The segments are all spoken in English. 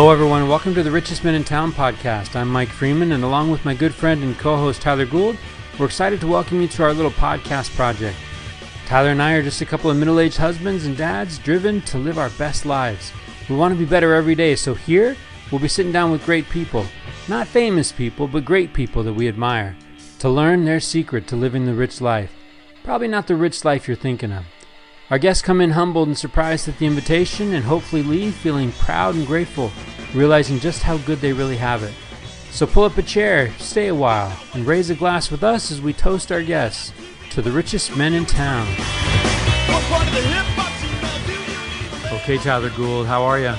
Hello, everyone. Welcome to the Richest Men in Town podcast. I'm Mike Freeman, and along with my good friend and co host Tyler Gould, we're excited to welcome you to our little podcast project. Tyler and I are just a couple of middle aged husbands and dads driven to live our best lives. We want to be better every day, so here we'll be sitting down with great people. Not famous people, but great people that we admire, to learn their secret to living the rich life. Probably not the rich life you're thinking of. Our guests come in humbled and surprised at the invitation and hopefully leave feeling proud and grateful, realizing just how good they really have it. So pull up a chair, stay a while, and raise a glass with us as we toast our guests to the richest men in town. Okay, Tyler Gould, how are you?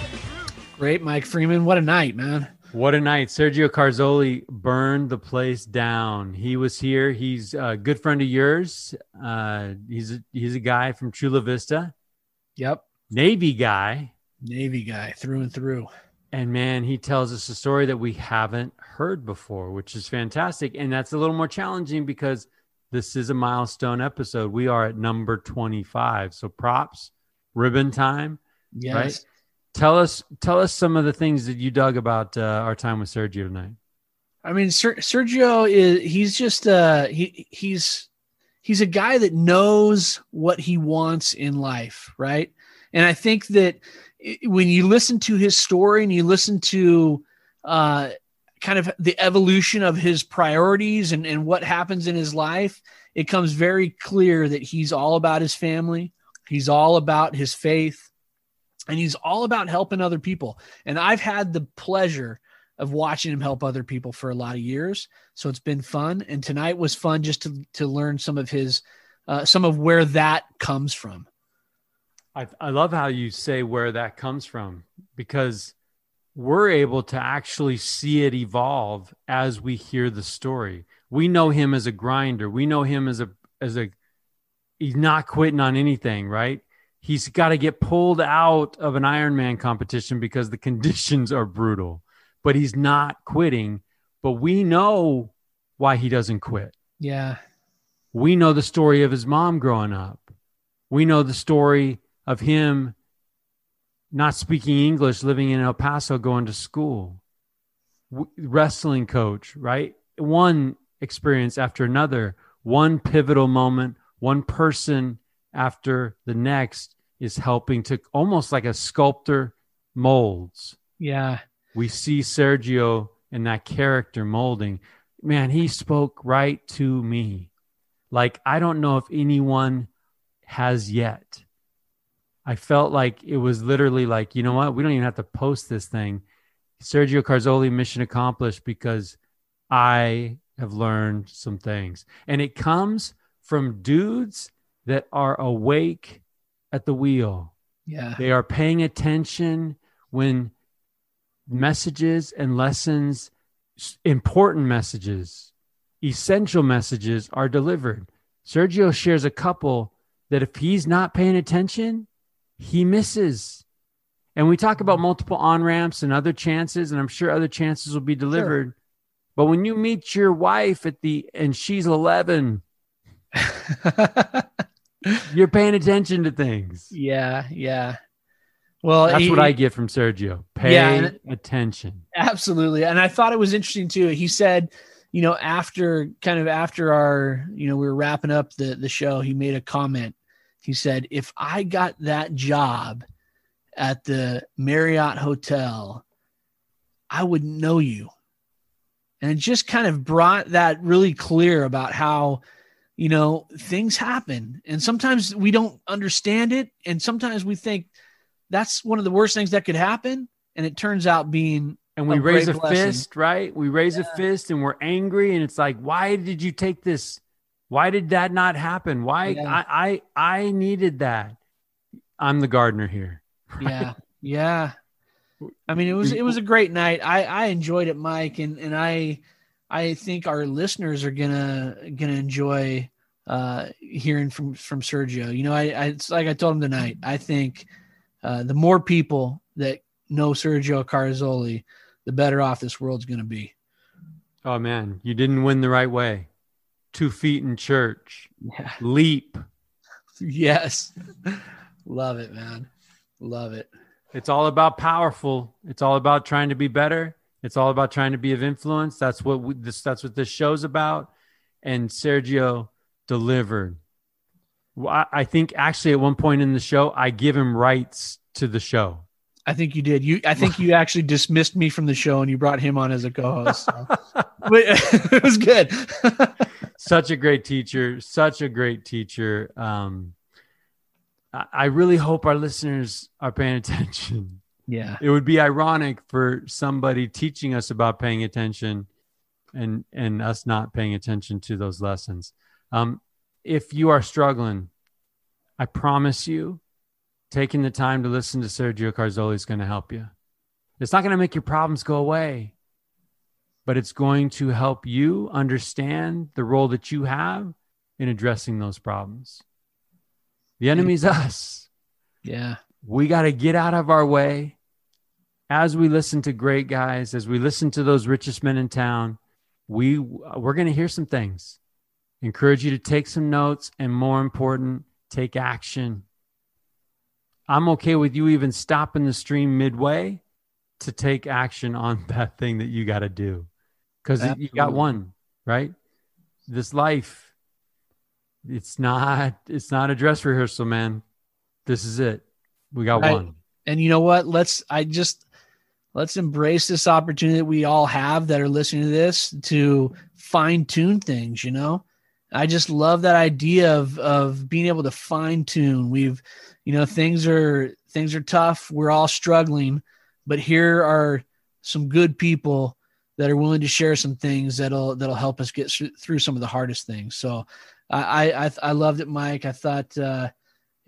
Great, Mike Freeman. What a night, man. What a night. Sergio Carzoli burned the place down. He was here. He's a good friend of yours. Uh, he's, a, he's a guy from Chula Vista. Yep. Navy guy. Navy guy through and through. And man, he tells us a story that we haven't heard before, which is fantastic. And that's a little more challenging because this is a milestone episode. We are at number 25. So props, ribbon time. Yes. Right? Tell us, tell us some of the things that you dug about uh, our time with Sergio tonight. I mean, Ser- Sergio is he's just uh he he's he's a guy that knows what he wants in life, right? And I think that when you listen to his story and you listen to uh kind of the evolution of his priorities and, and what happens in his life, it comes very clear that he's all about his family. He's all about his faith and he's all about helping other people. And I've had the pleasure of watching him help other people for a lot of years. So it's been fun. And tonight was fun just to, to learn some of his, uh, some of where that comes from. I, I love how you say where that comes from because we're able to actually see it evolve as we hear the story. We know him as a grinder. We know him as a, as a, he's not quitting on anything, right? He's got to get pulled out of an Ironman competition because the conditions are brutal. But he's not quitting. But we know why he doesn't quit. Yeah. We know the story of his mom growing up. We know the story of him not speaking English, living in El Paso, going to school. W- wrestling coach, right? One experience after another, one pivotal moment, one person after the next is helping to almost like a sculptor molds. Yeah. We see Sergio in that character molding. Man, he spoke right to me. Like, I don't know if anyone has yet. I felt like it was literally like, you know what? We don't even have to post this thing. Sergio Carzoli, mission accomplished because I have learned some things. And it comes from dudes that are awake at the wheel. Yeah. They are paying attention when messages and lessons, important messages, essential messages are delivered. Sergio shares a couple that if he's not paying attention, he misses. And we talk about multiple on ramps and other chances, and I'm sure other chances will be delivered. Sure. But when you meet your wife at the and she's 11, You're paying attention to things. Yeah, yeah. Well, that's he, what I get from Sergio. Pay yeah, attention. Absolutely. And I thought it was interesting too. He said, you know, after kind of after our, you know, we were wrapping up the the show, he made a comment. He said, "If I got that job at the Marriott Hotel, I wouldn't know you." And it just kind of brought that really clear about how you know, things happen. And sometimes we don't understand it. And sometimes we think that's one of the worst things that could happen. And it turns out being and we a raise a blessing. fist, right? We raise yeah. a fist and we're angry, and it's like, why did you take this? Why did that not happen? Why yeah. I, I I needed that. I'm the gardener here. Right? Yeah, yeah. I mean, it was it was a great night. I I enjoyed it, Mike, and and I I think our listeners are gonna gonna enjoy uh, hearing from from Sergio. You know, I, I it's like I told him tonight. I think uh, the more people that know Sergio Carzoli, the better off this world's going to be. Oh man, you didn't win the right way. Two feet in church. Yeah. Leap. Yes. Love it, man. Love it. It's all about powerful. It's all about trying to be better. It's all about trying to be of influence. That's what we, this. That's what this show's about. And Sergio delivered. I, I think actually at one point in the show, I give him rights to the show. I think you did. You, I think you actually dismissed me from the show and you brought him on as a co-host. So. it was good. such a great teacher. Such a great teacher. Um, I, I really hope our listeners are paying attention. Yeah, it would be ironic for somebody teaching us about paying attention, and and us not paying attention to those lessons. Um, if you are struggling, I promise you taking the time to listen to Sergio Carzoli is going to help you. It's not going to make your problems go away, but it's going to help you understand the role that you have in addressing those problems. The enemy's us. Yeah. We got to get out of our way as we listen to great guys, as we listen to those richest men in town. We we're going to hear some things. Encourage you to take some notes and more important, take action. I'm okay with you even stopping the stream midway to take action on that thing that you got to do. Because you got one right? This life it's not it's not a dress rehearsal man. This is it we got one. And you know what? Let's i just let's embrace this opportunity that we all have that are listening to this to fine tune things you know? I just love that idea of of being able to fine tune we've you know things are things are tough. We're all struggling but here are some good people that are willing to share some things that'll that'll help us get through some of the hardest things. So i i i loved it mike. I thought uh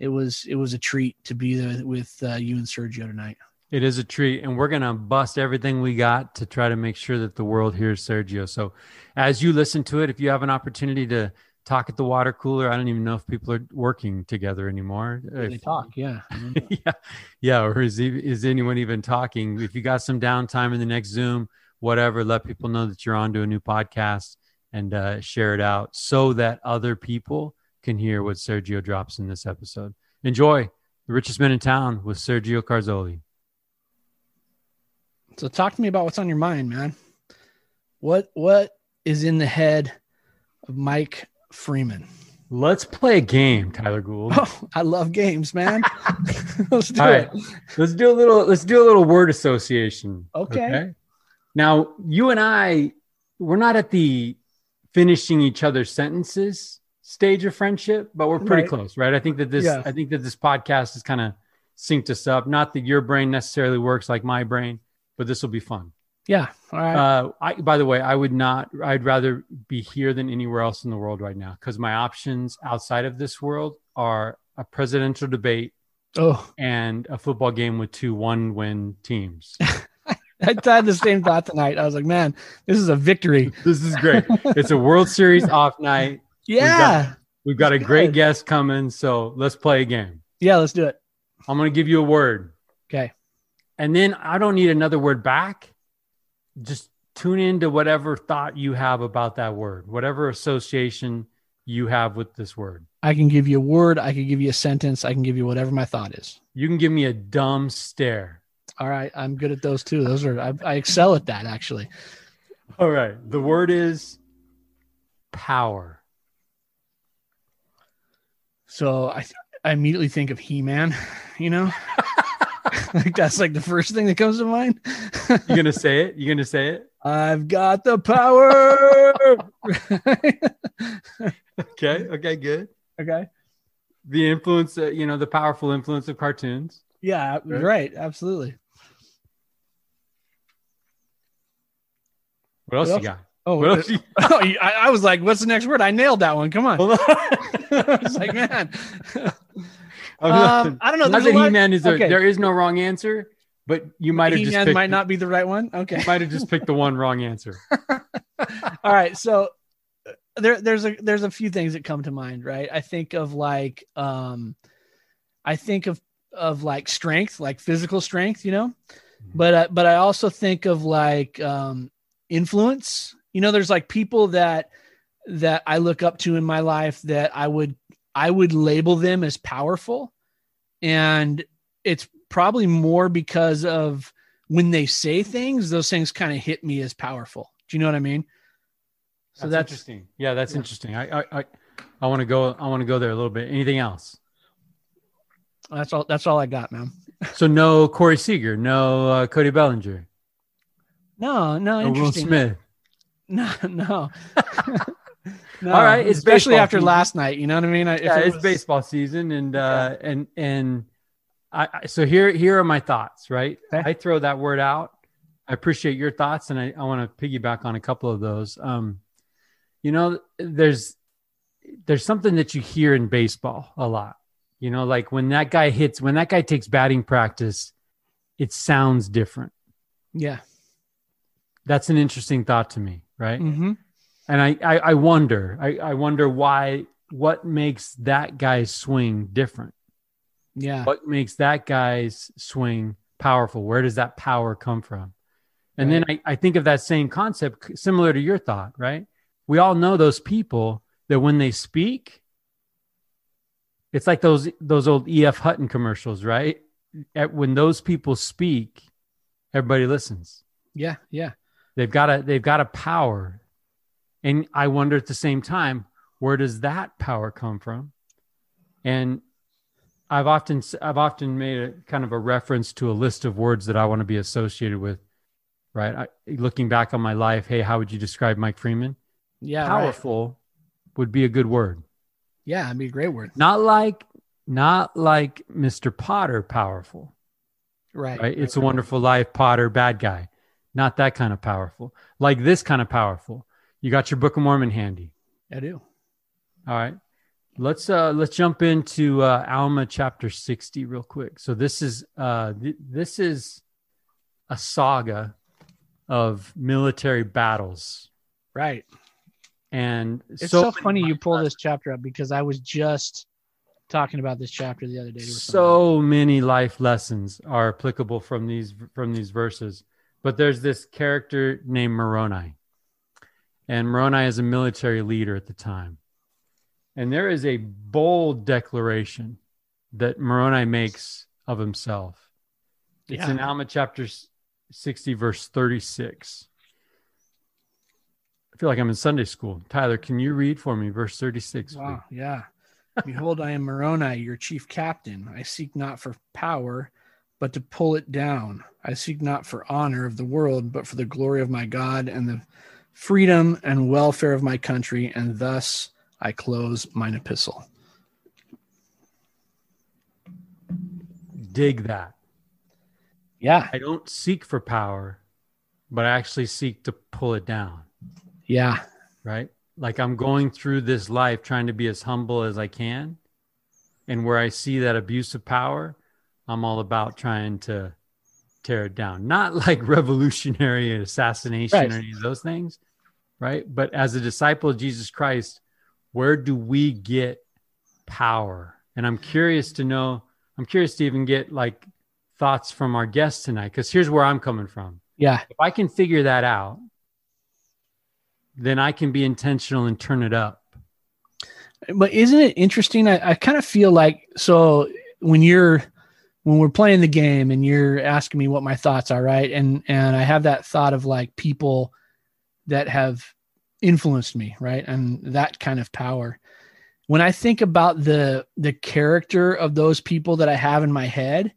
it was it was a treat to be there with uh, you and sergio tonight it is a treat and we're going to bust everything we got to try to make sure that the world hears sergio so as you listen to it if you have an opportunity to talk at the water cooler. I don't even know if people are working together anymore. They talk, yeah. yeah. Yeah. Or is, is anyone even talking? If you got some downtime in the next Zoom, whatever, let people know that you're on to a new podcast and uh, share it out so that other people can hear what Sergio drops in this episode. Enjoy the richest man in town with Sergio Carzoli. So talk to me about what's on your mind, man. What what is in the head of Mike Freeman. Let's play a game, Tyler Gould. Oh, I love games, man. let's do All it. Right. Let's do a little. Let's do a little word association. Okay. okay. Now, you and I, we're not at the finishing each other's sentences stage of friendship, but we're pretty right. close, right? I think that this. Yeah. I think that this podcast has kind of synced us up. Not that your brain necessarily works like my brain, but this will be fun. Yeah. All right. Uh, I, by the way, I would not, I'd rather be here than anywhere else in the world right now because my options outside of this world are a presidential debate oh. and a football game with two one win teams. I had the same thought tonight. I was like, man, this is a victory. this is great. It's a World Series off night. Yeah. We've got, we've got a great guest coming. So let's play a game. Yeah, let's do it. I'm going to give you a word. Okay. And then I don't need another word back just tune into whatever thought you have about that word, whatever association you have with this word. I can give you a word, I can give you a sentence, I can give you whatever my thought is. You can give me a dumb stare. All right, I'm good at those too. Those are I, I excel at that actually. All right, the word is power. So I I immediately think of He-Man, you know? like that's like the first thing that comes to mind. you gonna say it? You gonna say it? I've got the power. okay. Okay. Good. Okay. The influence, uh, you know, the powerful influence of cartoons. Yeah. Right. right absolutely. What else, what else? you got? Oh, what else you- oh I, I, was like, "What's the next word?" I nailed that one. Come on. I was like, "Man." Um, I don't know. Not that He Man is okay. there is no wrong answer, but you might have just might not be the right one. Okay, might have just picked the one wrong answer. All right, so uh, there there's a there's a few things that come to mind, right? I think of like um, I think of of like strength, like physical strength, you know, mm-hmm. but uh, but I also think of like um, influence. You know, there's like people that that I look up to in my life that I would I would label them as powerful. And it's probably more because of when they say things, those things kind of hit me as powerful. Do you know what I mean? So that's, that's interesting. Yeah, that's yeah. interesting. I I I, I want to go. I want to go there a little bit. Anything else? That's all. That's all I got, man. so no Corey Seager, no uh, Cody Bellinger. No, no, no Will Smith. No, no. no. All right, it's especially after season. last night. You know what I mean? yeah, it it's was... baseball season, and uh, yeah. and and I. So here, here are my thoughts. Right, okay. I throw that word out. I appreciate your thoughts, and I, I want to piggyback on a couple of those. Um, you know, there's there's something that you hear in baseball a lot. You know, like when that guy hits, when that guy takes batting practice, it sounds different. Yeah. That's an interesting thought to me, right? Mm-hmm. And I, I, I wonder, I, I wonder why, what makes that guy's swing different? Yeah. What makes that guy's swing powerful? Where does that power come from? And right. then I, I think of that same concept similar to your thought, right? We all know those people that when they speak, it's like those those old EF Hutton commercials, right? At, when those people speak, everybody listens. Yeah, yeah. They've got a they've got a power. And I wonder at the same time, where does that power come from? And I've often I've often made a kind of a reference to a list of words that I want to be associated with. Right? I, looking back on my life, hey, how would you describe Mike Freeman? Yeah, powerful right. would be a good word. Yeah, it'd be a great word. Not like not like Mr. Potter powerful. Right. Right. It's a wonderful life, Potter, bad guy. Not that kind of powerful. Like this kind of powerful. You got your Book of Mormon handy. I do. All right. Let's uh let's jump into uh Alma chapter 60 real quick. So this is uh th- this is a saga of military battles. Right. And it's so, so funny you pull this chapter up because I was just talking about this chapter the other day. So many life lessons are applicable from these from these verses. But there's this character named Moroni. And Moroni is a military leader at the time. And there is a bold declaration that Moroni makes of himself. It's yeah. in Alma chapter 60, verse 36. I feel like I'm in Sunday school. Tyler, can you read for me verse 36? Wow, yeah. Behold, I am Moroni, your chief captain. I seek not for power, but to pull it down. I seek not for honor of the world, but for the glory of my God and the freedom and welfare of my country. And thus I close mine epistle. Dig that. Yeah. I don't seek for power, but I actually seek to pull it down. Yeah. Right. Like I'm going through this life trying to be as humble as I can. And where I see that abuse of power, I'm all about trying to tear it down. Not like revolutionary assassination right. or any of those things. Right. But as a disciple of Jesus Christ, where do we get power? And I'm curious to know, I'm curious to even get like thoughts from our guests tonight. Cause here's where I'm coming from. Yeah. If I can figure that out, then I can be intentional and turn it up. But isn't it interesting? I, I kind of feel like so when you're when we're playing the game and you're asking me what my thoughts are, right? And and I have that thought of like people that have influenced me, right? And that kind of power. When I think about the the character of those people that I have in my head,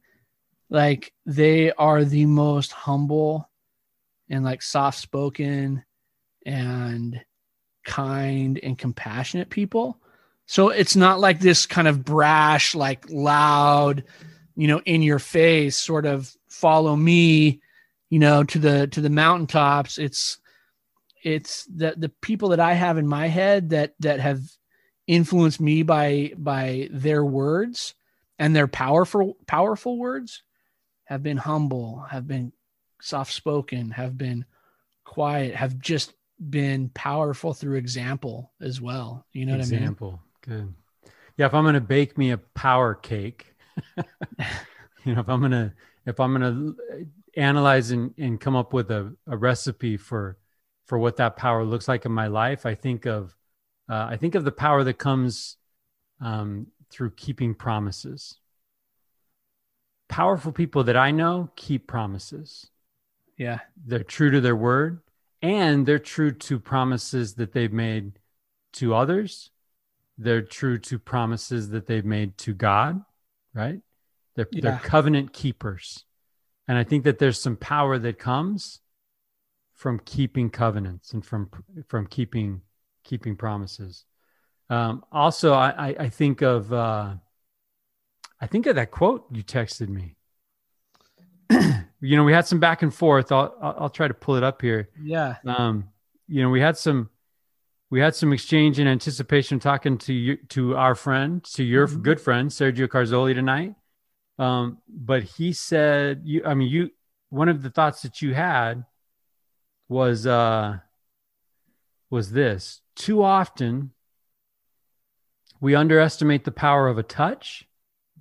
like they are the most humble and like soft spoken and kind and compassionate people. So it's not like this kind of brash, like loud, you know, in your face sort of follow me, you know, to the to the mountaintops. It's it's the the people that I have in my head that that have influenced me by by their words and their powerful powerful words have been humble, have been soft spoken, have been quiet, have just been powerful through example as well. You know example. what I mean? Example. Good. Yeah. If I'm going to bake me a power cake, you know, if I'm going to, if I'm to analyze and, and come up with a, a recipe for, for what that power looks like in my life, I think of, uh, I think of the power that comes um, through keeping promises. powerful people that I know keep promises. Yeah. They're true to their word and they're true to promises that they've made to others. They're true to promises that they've made to God, right? They're, Yeah. they're covenant keepers. And I think that there's some power that comes from keeping covenants and from from keeping keeping promises. Um, also, I, I, I think of uh, I think of that quote you texted me. you know, we had some back and forth. I'll, I'll I'll try to pull it up here. Yeah. Um, you know, we had some we had some exchange in anticipation talking to you to our friend, to your Mhm. good friend Sergio Carzoli tonight. Um, but he said you I mean you one of the thoughts that you had was uh was this too often we underestimate the power of a touch,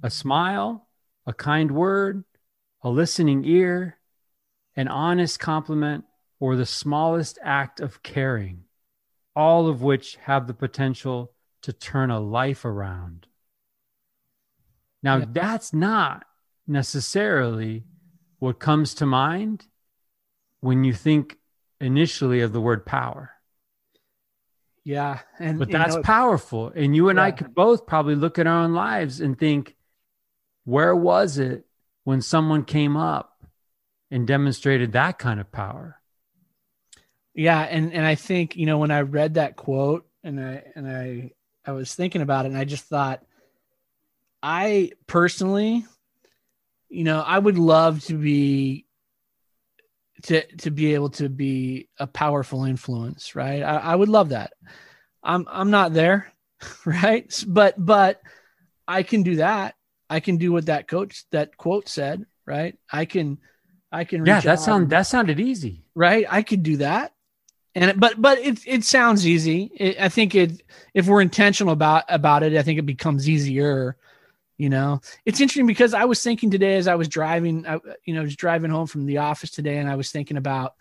a smile, a kind word, a listening ear, an honest compliment, or the smallest act of caring, all of which have the potential to turn a life around. Now, Yeah. that's not necessarily what comes to mind when you think initially of the word power. Yeah. And But that's know, powerful. And you and I could both probably look at our own lives and think, where was it when someone came up and demonstrated that kind of power? Yeah and and i think you know when i read that quote and i and i i was thinking about it and i just thought i personally you know i would love to be to to be able to be a powerful influence right? I, I would love that. I'm i'm not there right? But but i can do that. I can do what that coach that quote said right? I can i can Yeah, that out sound that sounded easy. right? I could do that and but but it it sounds easy. It, i think it if we're intentional about about it i think it becomes easier you know? It's interesting because i was thinking today as i was driving I, you know just driving home from the office today and i was thinking about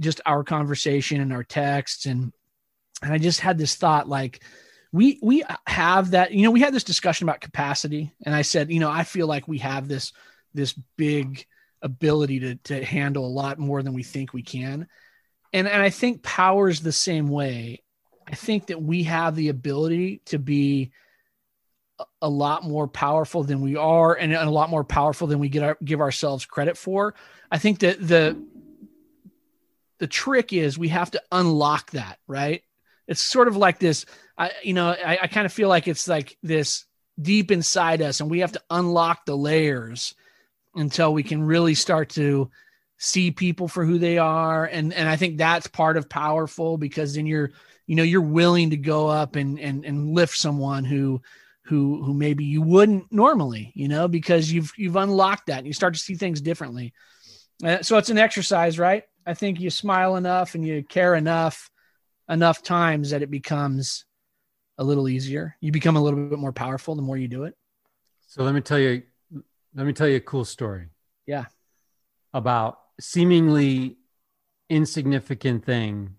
just our conversation and our texts and and i just had this thought like we we have that you know we had this discussion about capacity and i said you know i feel like we have this this big ability to to handle a lot more than we think we can and and I think power is the same way. I think that we have the ability to be a- lot more powerful than we are, and a lot more powerful than we get our, give ourselves credit for. I think that the the trick is we have to unlock that, right? It's sort of like this. I you know I, I kind of feel like it's like this deep inside us, and we have to unlock the layers until we can really start to see people for who they are. And and I think that's part of powerful because then you're you know you're willing to go up and and and lift someone who who who maybe you wouldn't normally you know because you've you've unlocked that and you start to see things differently. Uh, so it's an exercise right? I think you smile enough and you care enough enough times that it becomes a little easier. You become a little bit more powerful the more you do it. So let me tell you let me tell you a cool story. Yeah. About seemingly insignificant thing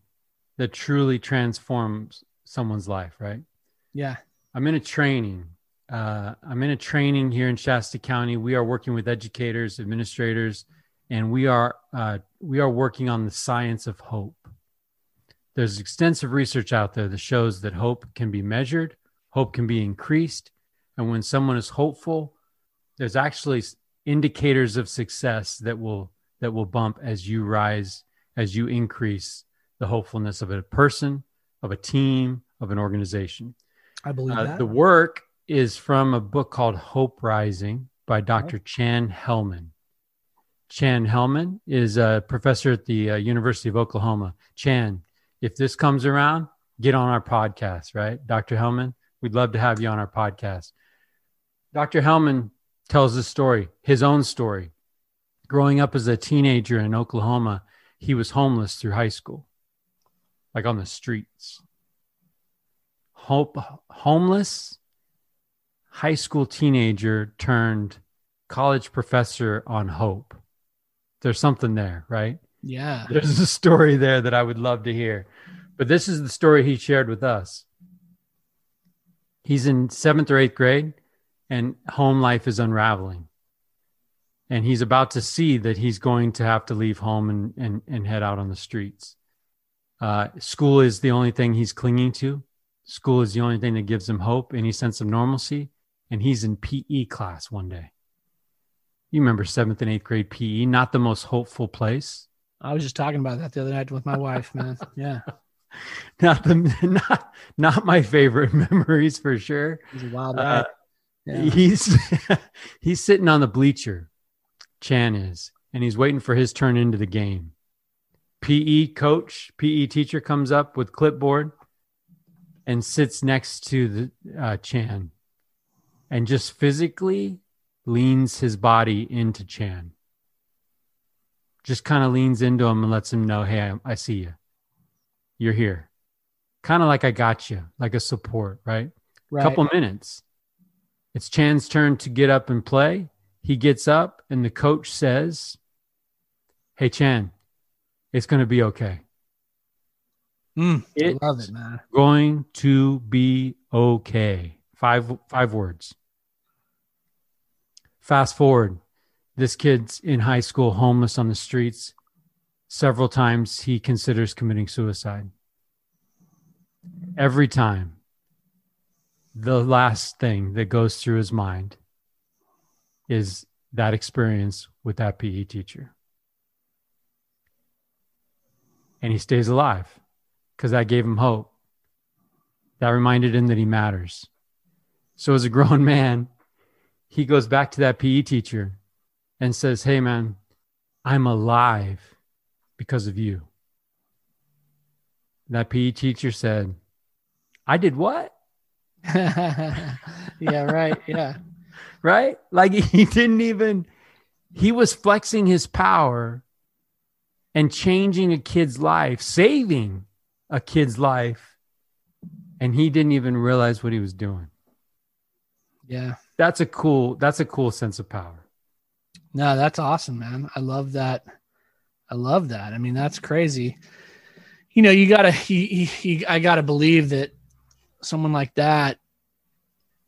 that truly transforms someone's life, right? yeah I'm in a training. Uh, I'm in a training here in Shasta County. We are working with educators, administrators, and we are uh, we are working on the science of hope. There's extensive research out there that shows that hope can be measured, hope can be increased, and when someone is hopeful, there's actually indicators of success that will that will bump as you rise, as you increase the hopefulness of a person, of a team, of an organization. I believe Uh, that the work is from a book called Hope Rising by Dr. Chan Hellman. Chan Hellman is a professor at the uh, University of Oklahoma. Chan, if this comes around, get on our podcast, right? Dr. Hellman, we'd love to have you on our podcast. Dr. Hellman tells this story, his own story. Growing up as a teenager in Oklahoma, he was homeless through high school, like on the streets. Hope homeless high school teenager turned college professor on hope. There's something there right? Yeah. There's a story there that i would love to hear. But this is the story he shared with us. He's in seventh or eighth grade and home life is unraveling and he's about to see that he's going to have to leave home and and, and head out on the streets. Uh, school is the only thing he's clinging to. School is the only thing that gives him hope, any sense of normalcy. And he's in PE class one day. You remember seventh and eighth grade PE, not the most hopeful place. I was just talking about that the other night with my wife, man. Yeah. not the not not my favorite memories for sure. He's a wild guy. Uh, yeah. He's he's sitting on the bleacher, Chan is, and he's waiting for his turn into the game. PE coach, PE teacher comes up with clipboard and sits next to the uh, Chan and just physically leans his body into Chan. Just kind of leans into him and lets him know, hey, I, I see you. You're here. Kind of like I got you, like a support, right? right? Couple minutes. It's Chan's turn to get up and play. He gets up, and the coach says, Hey, Chan, it's going to be okay. Mm, I love it, man. Going to be okay. Five five words. Fast forward, this kid's in high school, homeless on the streets. Several times he considers committing suicide. Every time, the last thing that goes through his mind is that experience with that PE teacher. And he stays alive because that gave him hope. That reminded him that he matters. So, as a grown man, he goes back to that PE teacher and says, Hey, man, I'm alive because of you. That PE teacher said, I did what? yeah, right. Yeah. Right? Like he didn't even, he was flexing his power and changing a kid's life, saving a kid's life. And he didn't even realize what he was doing. Yeah. That's a cool, that's a cool sense of power. No, that's awesome, man. I love that. I love that. I mean, that's crazy. You know, you gotta, he, he, I gotta believe that someone like that,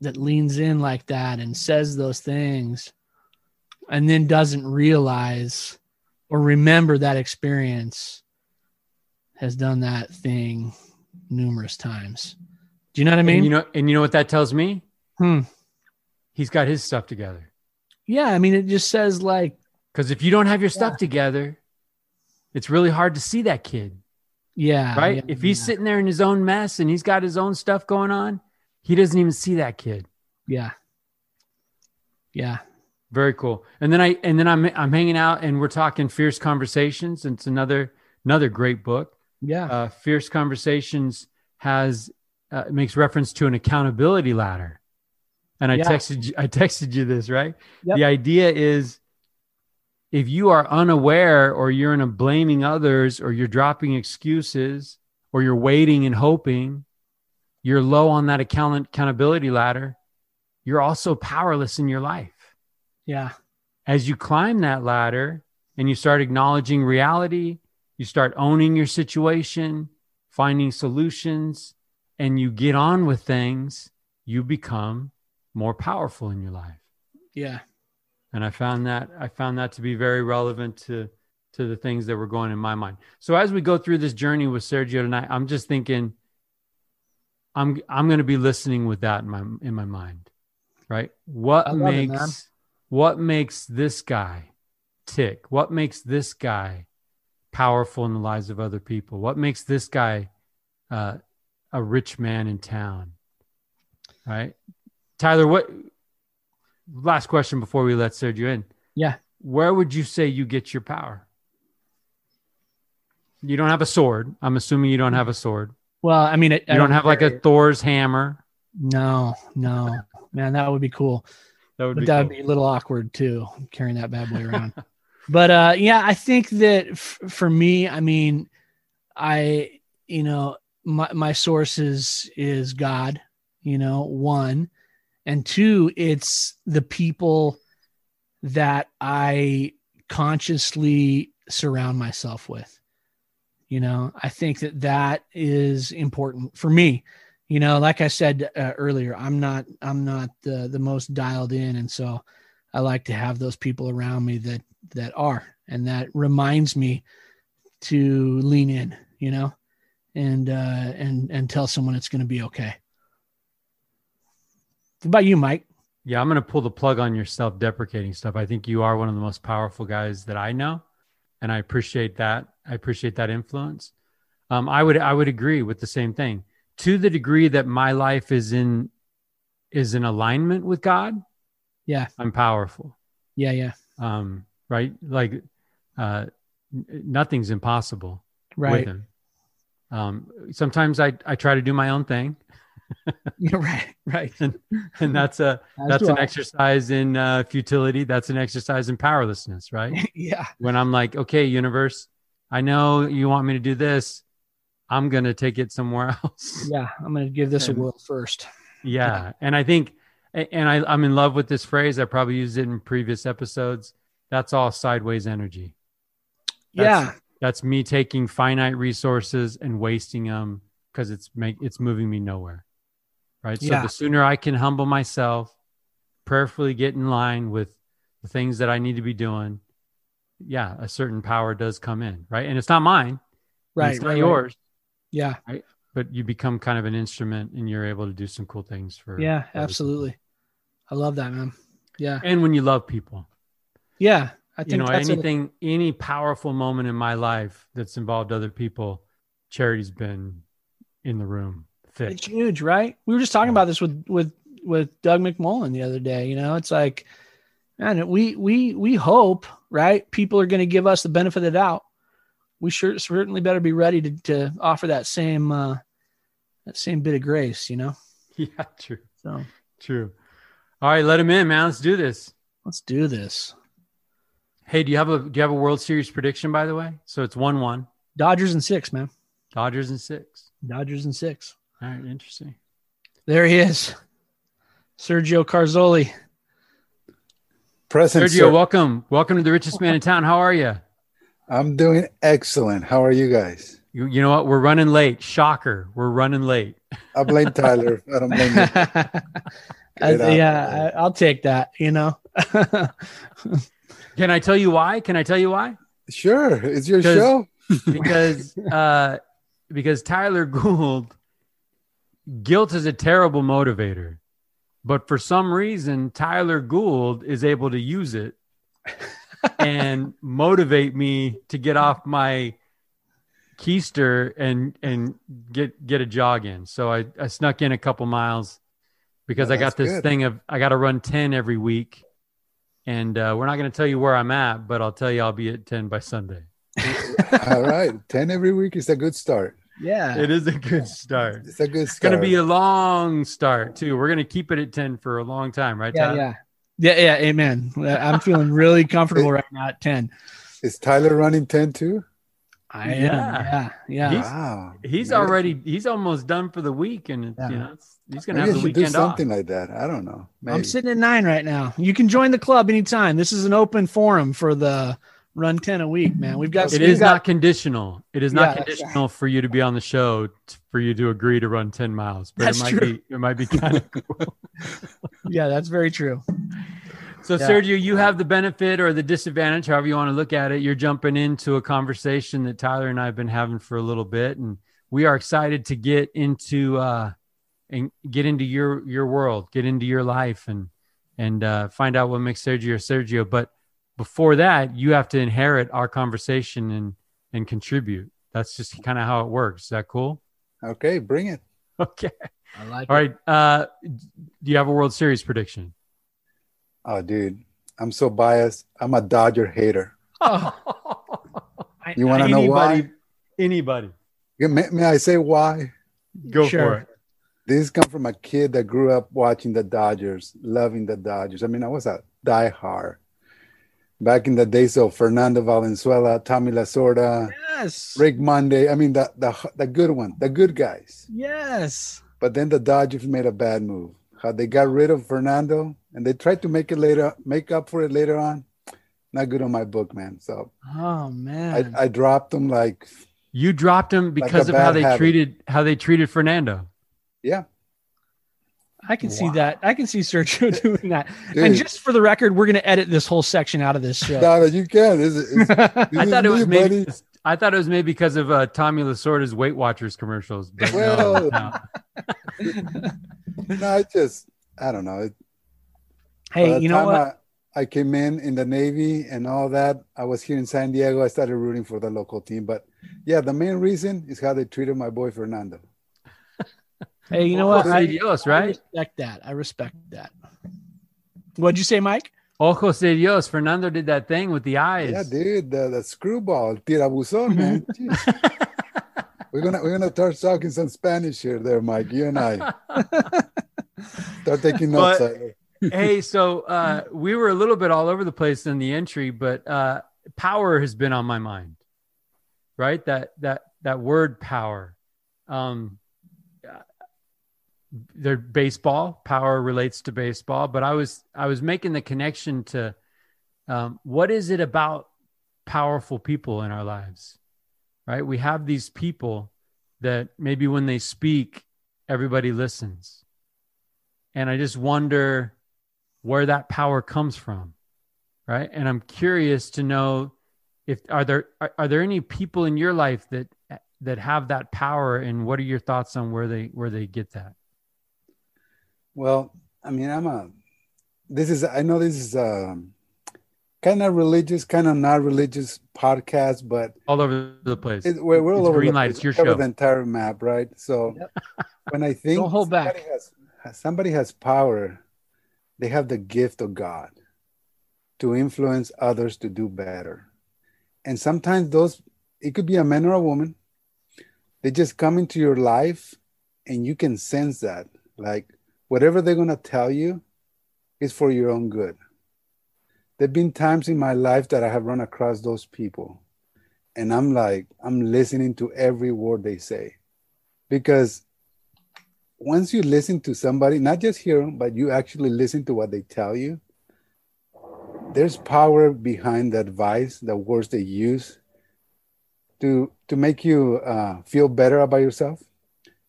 that leans in like that and says those things and then doesn't realize or remember that experience has done that thing numerous times. Do you know what I mean? And you know, and you know what that tells me? Hmm. He's got his stuff together. Yeah, I mean, it just says like because if you don't have your stuff yeah. together, it's really hard to see that kid. Yeah. Right. Yeah, if he's yeah. sitting there in his own mess and he's got his own stuff going on, he doesn't even see that kid. Yeah. Yeah. Very cool. And then I and then I'm I'm hanging out and we're talking fierce conversations. And it's another another great book. Yeah. Uh, fierce conversations has uh, makes reference to an accountability ladder. And I yeah. texted you, I texted you this, right? Yep. The idea is if you are unaware or you're in a blaming others or you're dropping excuses or you're waiting and hoping, you're low on that account- accountability ladder. You're also powerless in your life. Yeah. As you climb that ladder and you start acknowledging reality, you start owning your situation, finding solutions, and you get on with things, you become more powerful in your life. Yeah. And I found that I found that to be very relevant to to the things that were going in my mind. So as we go through this journey with Sergio tonight, I'm just thinking I'm I'm going to be listening with that in my in my mind. Right? What makes it, what makes this guy tick? What makes this guy powerful in the lives of other people? What makes this guy uh, a rich man in town? Right? Tyler, what last question before we let Sergio in? Yeah. Where would you say you get your power? You don't have a sword. I'm assuming you don't have a sword. Well, I mean, it, you don't, don't have like a Thor's hammer. No, no, man, that would be cool. That would but be that cool. be a little awkward too, carrying that bad boy around. but uh, yeah, I think that f- for me, I mean, I you know my my source is is God. You know, one, and two, it's the people that I consciously surround myself with. You know, I think that that is important for me you know like i said uh, earlier i'm not i'm not the the most dialed in and so I like to have those people around me that that are, and that reminds me to lean in, you know, and uh, and and tell someone it's going to be okay. What about you, Mike? Yeah, I'm going to pull the plug on your self deprecating stuff. I think you are one of the most powerful guys that I know. And I appreciate that. I appreciate that influence. Um, I would I would agree with the same thing to the degree that my life is in is in alignment with God. Yeah, I'm powerful. Yeah, yeah. Um, right, like uh, nothing's impossible right. with Him. Um, sometimes I I try to do my own thing. Yeah, right, right. And, and that's a As that's an I. exercise in uh, futility. That's an exercise in powerlessness, right? yeah, when I'm like, okay, universe, I know you want me to do this. I'm gonna take it somewhere else. yeah. I'm going to give this a whirl first. yeah. And I think, and I, I'm in love with this phrase. I probably used it in previous episodes. That's all sideways energy. That's- yeah, That's me taking finite resources and wasting them because it's make it's moving me nowhere. Right. So Yeah. the sooner I can humble myself, prayerfully get in line with the things that I need to be doing, yeah, a certain power does come in. Right. And it's not mine. right. It's not right, right. yours. Yeah, But you become kind of an instrument and you're able to do some cool things for yeah. other people. Absolutely. I love that, man. Yeah, And when you love people. yeah. I think you know that's a- anything any powerful moment in my life that's involved other people charity's been in the room thick It's huge, right? We were just talking about this with with with Doug McMullen the other day. You know, it's like, man, we we we hope, right? People are going to give us the benefit of the doubt. We sure certainly better be ready to to offer that same uh that same bit of grace. You know, yeah true so true all right let him in man let's do this let's do this. hey do you have a do you have a world series prediction by the way so it's one one Dodgers and six, man. dodgers and six Dodgers and six. All right interesting There he is, Sergio Carzoli. Present, sergio sir. welcome welcome to the richest man in town how are you I'm doing excellent. How are you guys? you, you know what we're running late shocker we're running late I blame Tyler. I don't blame you. I- yeah. I, I'll take that. You know. can i tell you why can i tell you why Sure, it's your show. because uh because Tyler Gould guilt is a terrible motivator. But for some reason Tyler Gould is able to use it and motivate me to get off my keister and and get get a jog in. So I, I snuck in a couple miles because Oh, I got this good. thing of I got to run 10 every week. And uh, we're not going to tell you where I'm at, but I'll tell you I'll be at 10 by Sunday. All right, ten every week is a good start. Yeah. It is a good start. It's a good start. It's going to be a long start too. We're going to keep it at 10 for a long time, right? yeah, Tyler? yeah, yeah, yeah. Amen. I'm feeling really comfortable right now at ten. Is Tyler running ten too? I am. Yeah. Yeah, yeah. He's- wow, He's Maybe- already, he's almost done for the week. And, it's, Yeah. you know, it's, he's going to Maybe have the should do weekend off. something like that. I don't know. Maybe. I'm sitting at nine right now. You can join the club anytime. This is an open forum for the run ten a week, man. We've got It we've is got- not conditional. It is Yeah, not conditional for you to be on the show t- for you to agree to run 10 miles. But That's it might true. be, it might be kind of cool. Yeah, that's very true. So, Yeah. Sergio, you have the benefit or the disadvantage, however you want to look at it. You're jumping into a conversation that Tyler and I have been having for a little bit, and we are excited to get into uh, and get into your your world, get into your life, and and uh, find out what makes Sergio Sergio. But before that, you have to inherit our conversation and and contribute. That's just kind of how it works. Is that cool? Okay, bring it. Okay. I like All right. Uh, do you have a World Series prediction? Oh, dude, I'm so biased. I'm a Dodger hater. Oh, You want to know why? Anybody. May, may I say why? Go Sure. for it. This comes from a kid that grew up watching the Dodgers, loving the Dodgers. I mean, I was a diehard. Back in the days of Fernando Valenzuela, Tommy Lasorda, yes, Rick Monday. I mean, the, the the good one, the good guys. yes. But then the Dodgers made a bad move. How they got rid of Fernando and they tried to make it later, make up for it later on. Not good on my book, man. So Oh man. I, I dropped them like, You dropped him Like because a of how they habit. treated how they treated Fernando. yeah. I can see that. I can see Sergio doing that. Dude. And just for the record, we're going to edit this whole section out of this show. No, no, you can. It's, it's, I this thought it is was me, maybe. buddy. I thought it was maybe because of uh, Tommy Lasorda's Weight Watchers commercials. But no, Well- no. No, I just, I don't know. It, hey, you know what? I, I came in in the Navy and all that. I was here in San Diego. I started rooting for the local team. But yeah, the main reason is how they treated my boy Fernando. Hey, you know Ojos what? I, de Dios, I right? respect that. I respect that. What'd you say, Mike? Ojos de Dios. Fernando did that thing with the eyes. Yeah, dude, the, the screwball, tirabuzón, man. We're gonna we're gonna start talking some Spanish here, there, Mike. You and I start taking notes. But- uh, hey, so uh, we were a little bit all over the place in the entry, but uh, power has been on my mind, right? That that that word power. Um, their baseball power relates to baseball, but I was I was making the connection to um, what is it about powerful people in our lives, right? We have these people that maybe when they speak, everybody listens, and I just wonder where that power comes from right? And i'm curious to know if are there are, are there any people in your life that that have that power and what are your thoughts on where they where they get that Well, I mean, I'm a. This is I know this is um kind of religious, kind of not religious podcast, but all over the place it, we're, we're all It's over green the light, place. it's your show. the entire map, right? So when I think Don't hold back. somebody Has, somebody has power, they have the gift of God to influence others to do better, and sometimes those it could be a man or a woman. They just come into your life, and you can sense that, like whatever they're gonna tell you is for your own good. There've been times in my life that I have run across those people, and I'm like, I'm listening to every word they say. Because once you listen to somebody, not just hear them, but you actually listen to what they tell you, there's power behind the advice, the words they use to, to make you uh, feel better about yourself,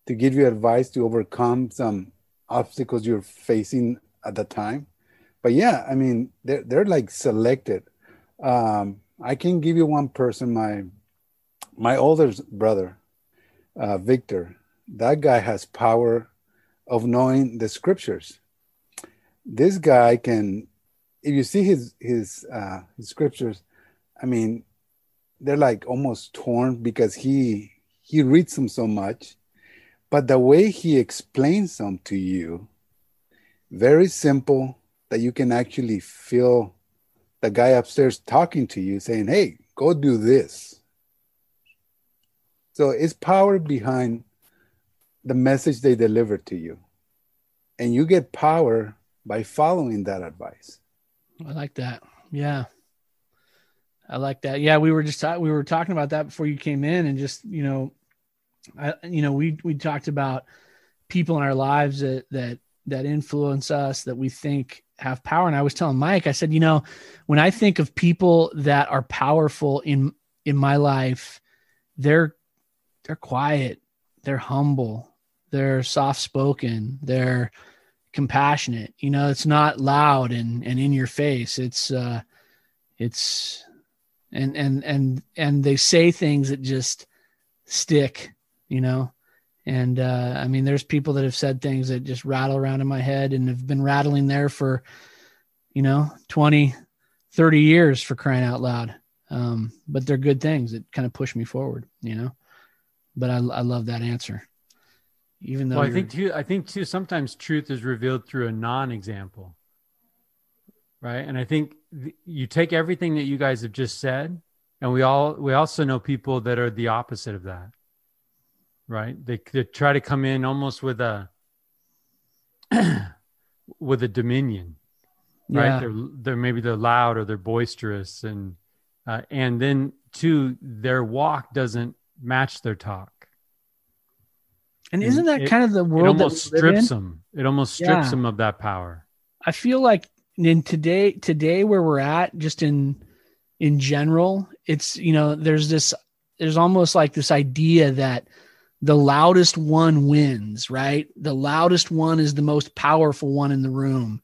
to give you advice to overcome some obstacles you're facing at the time. But yeah, I mean, they're, they're like selected. Um, I can give you one person, my my older brother, uh, Victor. That guy has power of knowing the scriptures. This guy can, if you see his his uh, his scriptures, I mean, they're like almost torn because he he reads them so much, but the way he explains them to you, very simple that you can actually feel the guy upstairs talking to you saying, Hey, go do this. So it's power behind the message they deliver to you. And you get power by following that advice. I like that. Yeah. I like that. Yeah, we were just we were talking about that before you came in, and just you know, I you know we we talked about people in our lives that that that influence us that we think have power. And I was telling Mike, I said, you know, when I think of people that are powerful in in my life, they're they're quiet, they're humble, they're soft spoken, they're compassionate. You know, it's not loud and and in your face. It's uh it's and and and and they say things that just stick, you know. And uh, I mean, there's people that have said things that just rattle around in my head and have been rattling there for, you know, 20, 30 years for crying out loud. Um, but they're good things that kind of push me forward, you know. But I, I love that answer. Even though well i think too i think too sometimes truth is revealed through a non-example right and i think th- you take everything that you guys have just said and we all we also know people that are the opposite of that right? They, they try to come in almost with a with a dominion right? Yeah, they're they're maybe they're loud or they're boisterous and uh, and then two their walk doesn't match their talk. And isn't that it- kind of the it world that almost we live in? strips them it almost strips Yeah. them of that power. I feel like in today today where we're at just in in general it's you know there's this there's almost like this idea that the loudest one wins, right? The loudest one is the most powerful one in the room.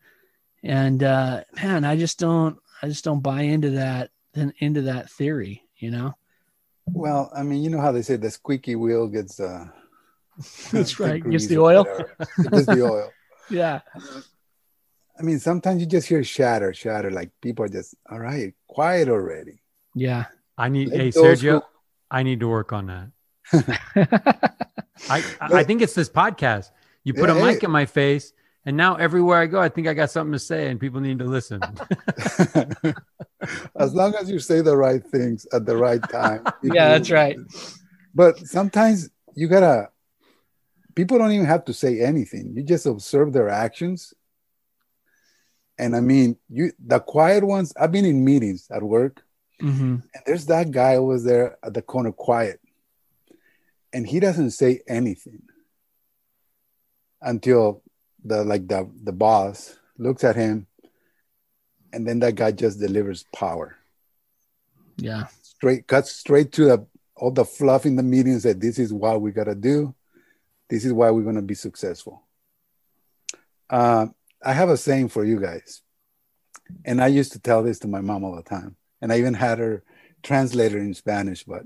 And uh, man, I just don't, I just don't buy into that, into that theory, you know? Well, I mean, you know how they say the squeaky wheel gets, uh, that's right. Gets the oil. Gets the oil. yeah. I mean, sometimes you just hear shatter, shatter. Like people are just, all right, quiet already. Yeah. I need, Let hey, Sergio, who... I need to work on that. I I think it's this podcast. You put yeah, a mic hey. in my face, and now everywhere I go, I think I got something to say, and people need to listen. as long as you say the right things at the right time. yeah, that's right. But sometimes you gotta. People don't even have to say anything. You just observe their actions. And I mean, you the quiet ones. I've been in meetings at work, mm-hmm. and there's that guy over there at the corner, quiet and he doesn't say anything until the like the the boss looks at him and then that guy just delivers power. Yeah. Straight cuts straight to the all the fluff in the meetings that this is what we got to do. This is why we're going to be successful. Uh, i have a saying for you guys and i used to tell this to my mom all the time and i even had her translator in spanish but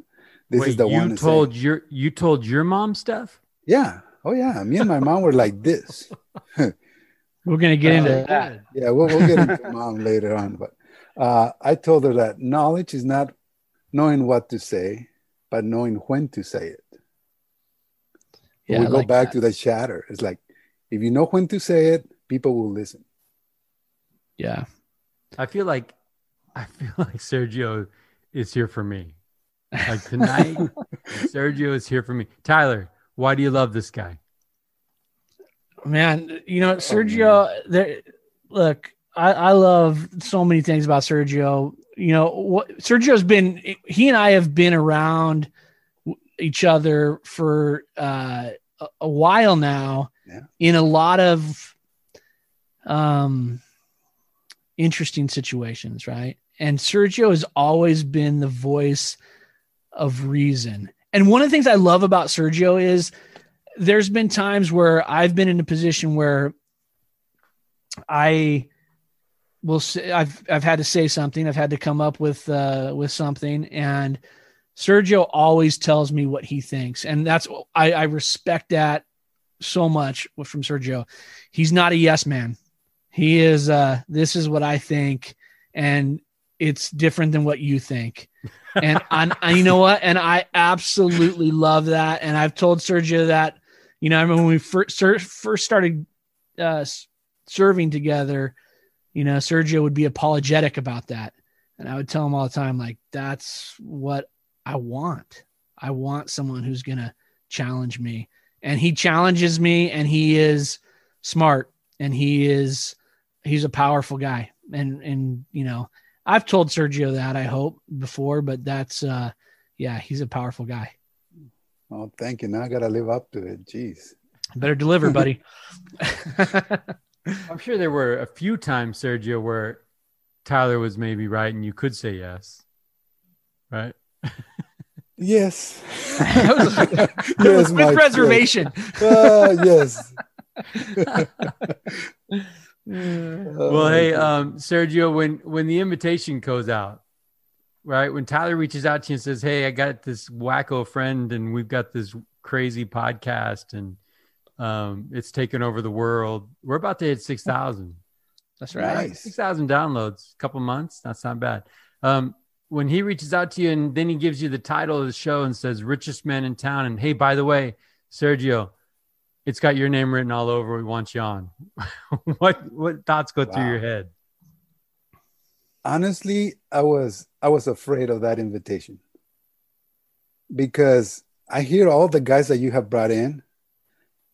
this Wait, is the you one. told your you told your mom stuff. Yeah. Oh yeah. Me and my mom were like this. We're gonna get uh, into that. Yeah, we'll, we'll get into mom later on. But uh, I told her that knowledge is not knowing what to say, but knowing when to say it. Yeah, we I go like back that. to the chatter. It's like if you know when to say it, people will listen. Yeah. I feel like I feel like Sergio is here for me. Like tonight, Sergio is here for me. Tyler, why do you love this guy? Man, you know, Sergio, oh, there look, I, I love so many things about Sergio. You know, what Sergio's been he and I have been around each other for uh, a, a while now yeah. in a lot of um interesting situations, right? And Sergio has always been the voice of reason. And one of the things I love about Sergio is there's been times where I've been in a position where I will say I've I've had to say something, I've had to come up with uh with something and Sergio always tells me what he thinks. And that's I, I respect that so much from Sergio. He's not a yes man. He is uh this is what I think and it's different than what you think and I, you know what? And I absolutely love that. And I've told Sergio that, you know, I mean, when we first first started uh, serving together, you know, Sergio would be apologetic about that, and I would tell him all the time, like, that's what I want. I want someone who's gonna challenge me, and he challenges me, and he is smart, and he is he's a powerful guy, and and you know I've told Sergio that I hope before, but that's uh yeah, he's a powerful guy. Oh, thank you. Now I gotta live up to it. Jeez. Better deliver, buddy. I'm sure there were a few times, Sergio, where Tyler was maybe right and you could say yes. Right? Yes. yes, with reservation. Uh, yes. Well, hey, um, Sergio, when when the invitation goes out, right? When Tyler reaches out to you and says, "Hey, I got this wacko friend, and we've got this crazy podcast, and um, it's taken over the world. We're about to hit six thousand. That's right, six thousand downloads, a couple months. That's not bad. Um, when he reaches out to you and then he gives you the title of the show and says "Richest Man in Town," and hey, by the way, Sergio, it's got your name written all over. We want you on. what what thoughts go wow. through your head? Honestly, I was I was afraid of that invitation because I hear all the guys that you have brought in.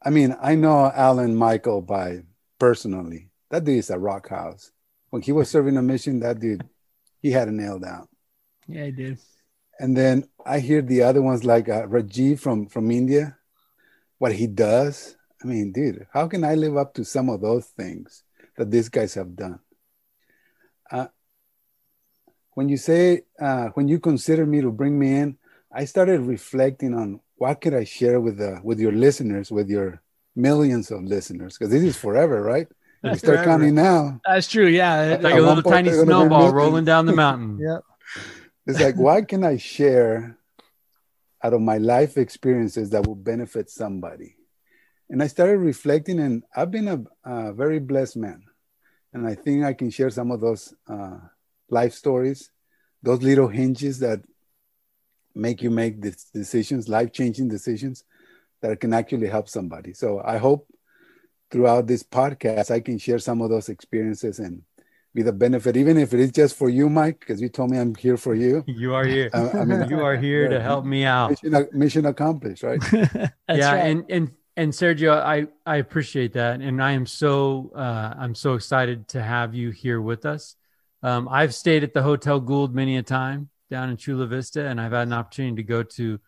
I mean, I know Alan Michael by personally. That dude is a rock house. When he was serving a mission, that dude, he had a nail down. Yeah, he did. And then I hear the other ones like uh, Rajiv from from India what he does. I mean, dude, how can I live up to some of those things that these guys have done? Uh, when you say, uh, when you consider me to bring me in, I started reflecting on what could I share with the with your listeners, with your millions of listeners? Because this is forever, right? we start forever. counting now. That's true. Yeah. It's like a little tiny they're gonna be snowball rolling down the mountain. yeah. It's like, what can I share out of my life experiences that will benefit somebody? And I started reflecting, and I've been a, a very blessed man. And I think I can share some of those uh, life stories, those little hinges that make you make decisions, life changing decisions that can actually help somebody. So I hope throughout this podcast, I can share some of those experiences and be the benefit, even if it is just for you, Mike, because you told me I'm here for you. You are here. I, I mean, You are here to help me out. mission, mission accomplished, right? That's yeah, right. and and and Sergio, I I appreciate that, and I am so uh, I'm so excited to have you here with us. Um, I've stayed at the Hotel Gould many a time down in Chula Vista, and I've had an opportunity to go to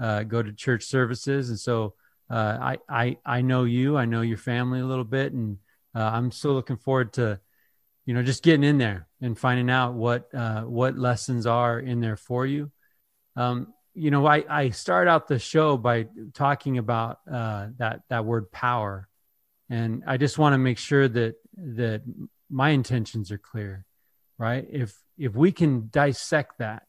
uh, go to church services, and so uh, I I I know you, I know your family a little bit, and uh, I'm so looking forward to you know just getting in there and finding out what uh, what lessons are in there for you. Um, you know, I, I start out the show by talking about uh, that that word power, and I just want to make sure that that my intentions are clear, right? If if we can dissect that,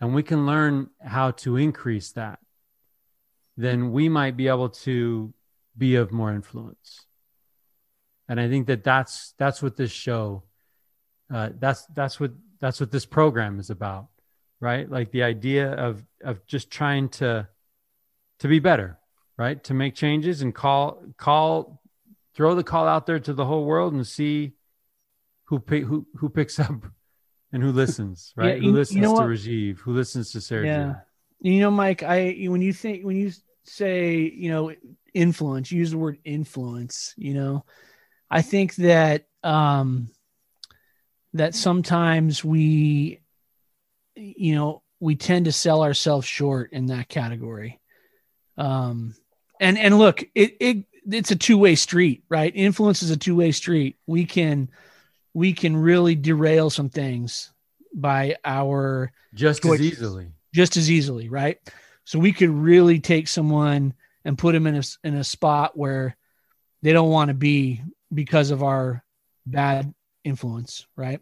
and we can learn how to increase that, then we might be able to be of more influence. And I think that that's that's what this show, uh, that's that's what that's what this program is about right like the idea of of just trying to to be better right to make changes and call call throw the call out there to the whole world and see who pick who who picks up and who listens right Yeah, who you- you listens know to what? Rajiv who listens to Sergio Yeah. You know, Mike, I when you think when you say, you know, influence, you use the word influence, you know. I think that um that sometimes we you know, we tend to sell ourselves short in that category. Um and and look, it it it's a two-way street, right? Influence is a two-way street. We can we can really derail some things by our just as easily just as easily, right? So we could really take someone and put them in a in a spot where they don't want to be because of our bad influence, right?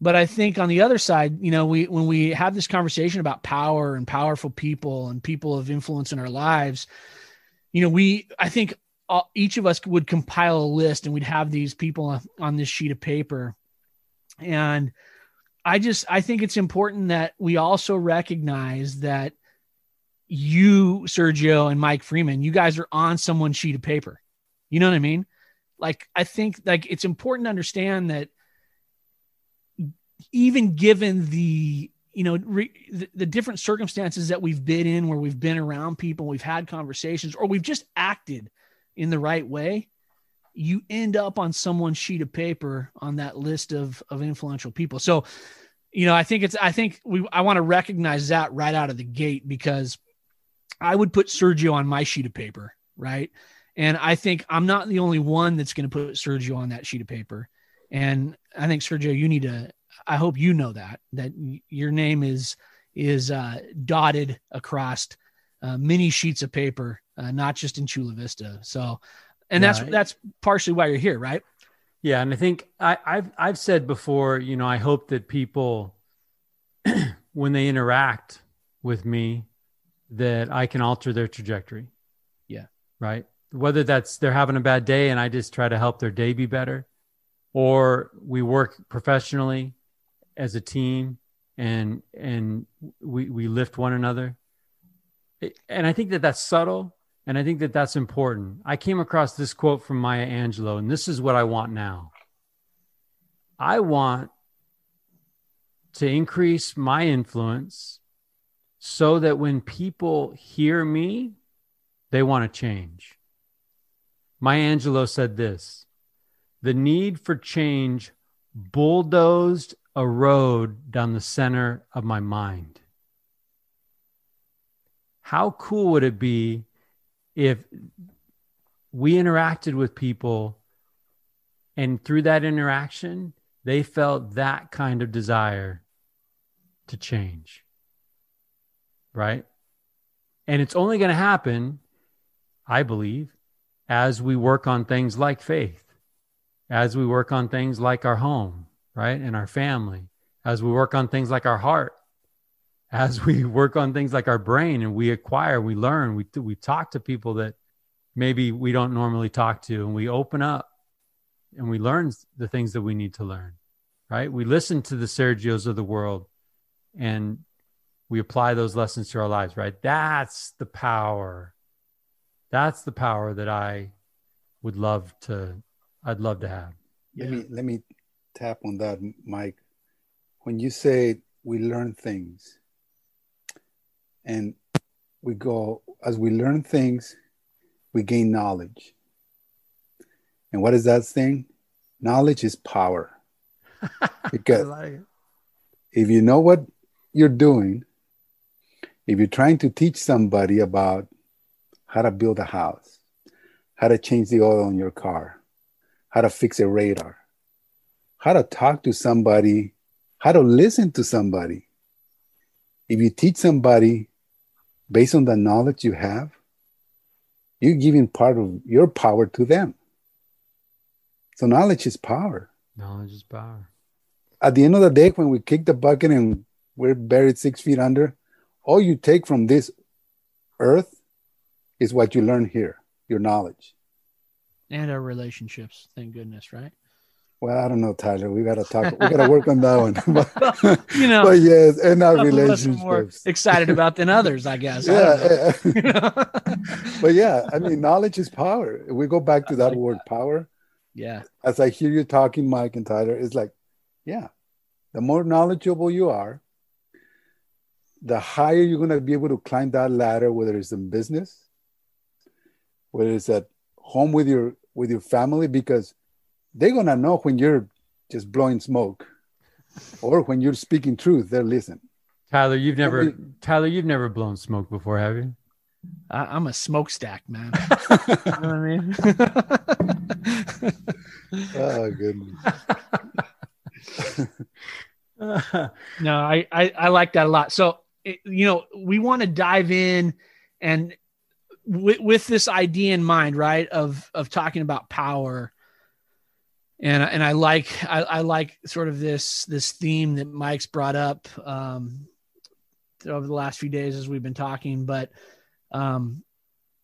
But I think on the other side, you know, we when we have this conversation about power and powerful people and people of influence in our lives, you know, we I think all, each of us would compile a list and we'd have these people on this sheet of paper, and I just I think it's important that we also recognize that you, Sergio, and Mike Freeman, you guys are on someone's sheet of paper. You know what I mean? Like I think like it's important to understand that even given the you know re, the, the different circumstances that we've been in where we've been around people we've had conversations or we've just acted in the right way you end up on someone's sheet of paper on that list of of influential people. So you know i think it's i think we i want to recognize that right out of the gate because i would put sergio on my sheet of paper right and i think i'm not the only one that's going to put sergio on that sheet of paper and i think sergio you need to i hope you know that that your name is is uh, dotted across uh, many sheets of paper uh, not just in chula vista so and that's that's partially why you're here right Yeah, and I think I, I've I've said before, you know, I hope that people, when they interact with me, that I can alter their trajectory. Yeah. Right. Whether that's they're having a bad day and I just try to help their day be better, or we work professionally as a team and and we we lift one another. And I think that that's subtle and I think that that's important. I came across this quote from Maya Angelou, and this is what I want now. I want to increase my influence so that when people hear me, they want to change. Maya Angelou said this The need for change bulldozed a road down the center of my mind. How cool would it be if we interacted with people and through that interaction they felt that kind of desire to change right And it's only going to happen, I believe, as we work on things like faith, as we work on things like our home, right? And our family, as we work on things like our heart, as we work on things like our brain and we acquire, we learn, we, we talk to people that maybe we don't normally talk to, and we open up and we learn the things that we need to learn, right? We listen to the Sergios of the world and we apply those lessons to our lives, right? That's the power. That's the power that I would love to, I'd love to have. Let me let me tap on that, Mike. When you say we learn things, and we go as we learn things, we gain knowledge. And what is that thing? Knowledge is power. Because like if you know what you're doing, if you're trying to teach somebody about how to build a house, how to change the oil in your car, how to fix a radar, how to talk to somebody, how to listen to somebody. If you teach somebody based on the knowledge you have, you're giving part of your power to them. So knowledge is power. Knowledge is power. At the end of the day, when we kick the bucket and we're buried six feet under, all you take from this earth is what you learn here, your knowledge. And our relationships, thank goodness, right? Well, I don't know, Tyler. We gotta talk. We gotta work on that one. but, you know, but yes, and our relationships. More excited about than others, I guess. Yeah, I but yeah, I mean, knowledge is power. We go back to that like word, that. power. Yeah. As I hear you talking, Mike and Tyler, it's like, yeah, the more knowledgeable you are, the higher you're going to be able to climb that ladder, whether it's in business, whether it's at home with your with your family, because they're going to know when you're just blowing smoke or when you're speaking truth, they're listening. Tyler, you've never Tyler, you've never blown smoke before, have you? I, am a smokestack, man. you know what I mean? oh goodness. no, I, I, I like that a lot. So you know, we want to dive in and with, with this idea in mind, right? Of of talking about power. And and I like I, I like sort of this this theme that Mike's brought up um, over the last few days as we've been talking, but um,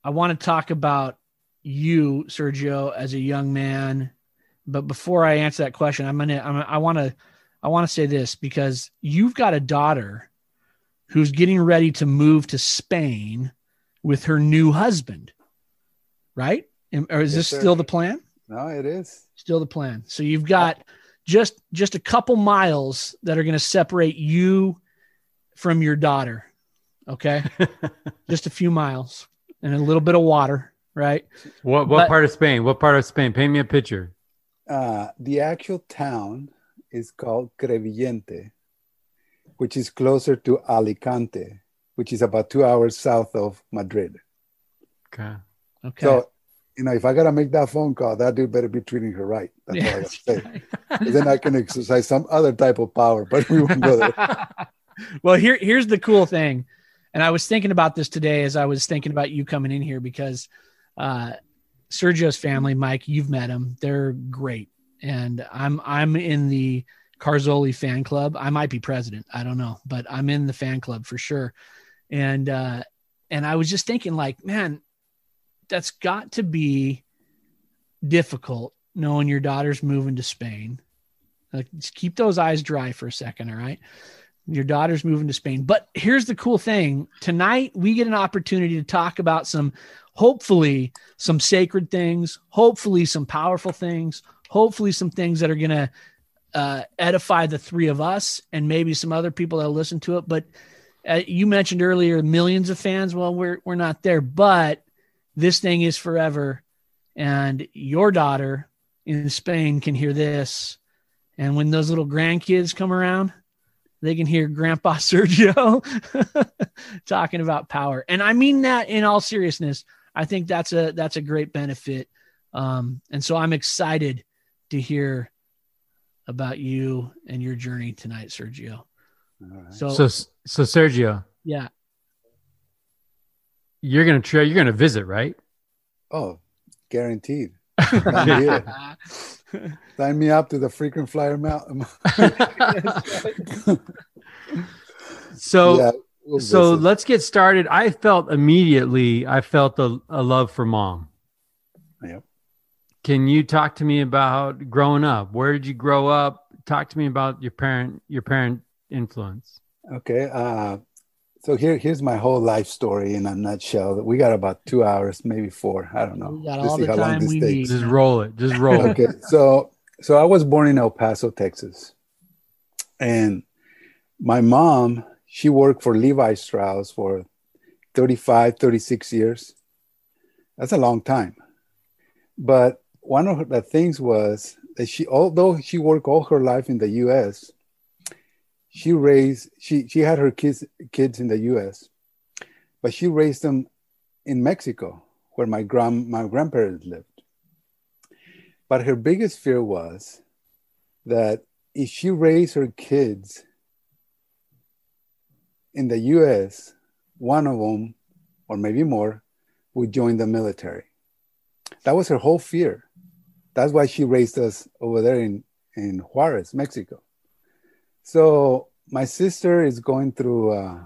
I want to talk about you, Sergio, as a young man. But before I answer that question, I'm gonna I'm, I want to I want to say this because you've got a daughter who's getting ready to move to Spain with her new husband, right? Or is yes, this sir. still the plan? No, it is still the plan. So you've got just just a couple miles that are going to separate you from your daughter. Okay, just a few miles and a little bit of water, right? What what but, part of Spain? What part of Spain? Paint me a picture. Uh, the actual town is called Crevillente which is closer to Alicante, which is about two hours south of Madrid. Okay. Okay. So, you know, if I gotta make that phone call, that dude better be treating her right. That's yeah, all I say. then I can exercise some other type of power, but we won't go there. well, here here's the cool thing. And I was thinking about this today as I was thinking about you coming in here because uh, Sergio's family, Mike, you've met them. They're great. And I'm I'm in the Carzoli fan club. I might be president. I don't know, but I'm in the fan club for sure. And, uh, and I was just thinking like, man, that's got to be difficult knowing your daughter's moving to Spain. Like, just keep those eyes dry for a second. All right. Your daughter's moving to Spain. But here's the cool thing tonight, we get an opportunity to talk about some, hopefully, some sacred things, hopefully, some powerful things, hopefully, some things that are going to uh, edify the three of us and maybe some other people that listen to it. But uh, you mentioned earlier millions of fans. Well, we're we're not there, but this thing is forever, and your daughter in Spain can hear this, and when those little grandkids come around, they can hear Grandpa Sergio talking about power, and I mean that in all seriousness. I think that's a that's a great benefit, um, and so I'm excited to hear about you and your journey tonight, Sergio. Right. So, so, so Sergio. Yeah. you're gonna try. You're gonna visit, right? Oh, guaranteed. Sign me, up to the frequent flyer mountain. so Yeah, we'll so visit. let's get started. I felt immediately. I felt a, a love for mom. Yep. Can you talk to me about growing up? Where did you grow up? Talk to me about your parent your parent influence. Okay. Uh, so here, here's my whole life story in a nutshell. We got about two hours, maybe four. I don't know. We got Let's all see the how long time this we takes. need. Just roll it. Just roll it. okay so so i was born in el paso texas and my mom she worked for levi strauss for 35 36 years that's a long time but one of the things was that she although she worked all her life in the us she raised she she had her kids kids in the us but she raised them in mexico where my grand my grandparents lived but her biggest fear was that if she raised her kids in the US, one of them, or maybe more, would join the military. That was her whole fear. That's why she raised us over there in, in Juarez, Mexico. So my sister is going through, uh,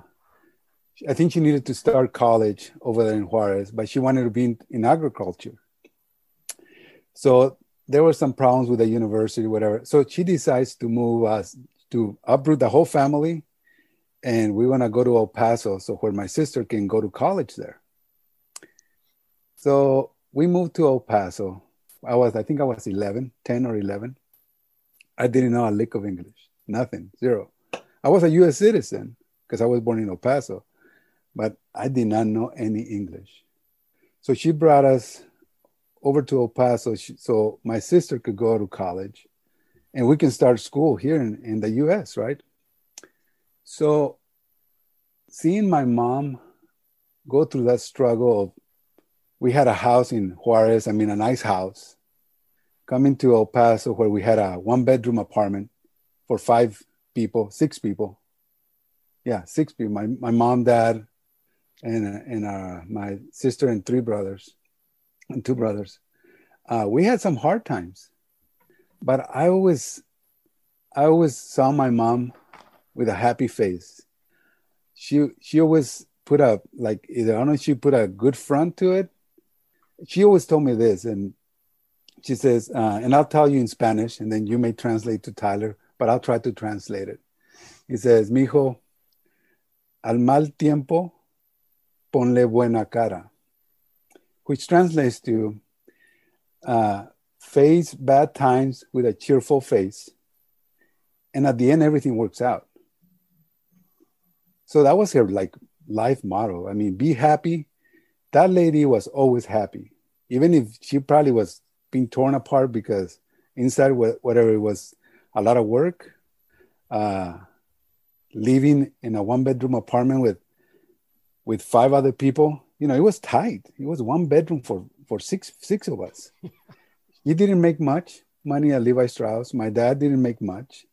I think she needed to start college over there in Juarez, but she wanted to be in, in agriculture. So there were some problems with the university, whatever. So she decides to move us to uproot the whole family, and we want to go to El Paso, so where my sister can go to college there. So we moved to El Paso. I was, I think I was 11, 10 or 11. I didn't know a lick of English, nothing, zero. I was a U.S. citizen because I was born in El Paso, but I did not know any English. So she brought us over to El Paso so my sister could go to college and we can start school here in, in the US, right? So seeing my mom go through that struggle of we had a house in Juarez, I mean a nice house, coming to El Paso where we had a one bedroom apartment for five people, six people. Yeah, six people. My, my mom, dad, and, and uh, my sister and three brothers and two brothers. Uh, we had some hard times, but I always, I always saw my mom with a happy face. She she always put a like either I don't know she put a good front to it. She always told me this, and she says, uh, and I'll tell you in Spanish, and then you may translate to Tyler, but I'll try to translate it. He says, "Mijo, al mal tiempo, ponle buena cara." which translates to uh, face bad times with a cheerful face. And at the end, everything works out. So that was her like life motto. I mean, be happy. That lady was always happy, even if she probably was being torn apart because inside, whatever it was, a lot of work, uh, living in a one bedroom apartment with with five other people. You know it was tight. It was one bedroom for for six six of us. He didn't make much money at levi strauss. My dad didn't make much.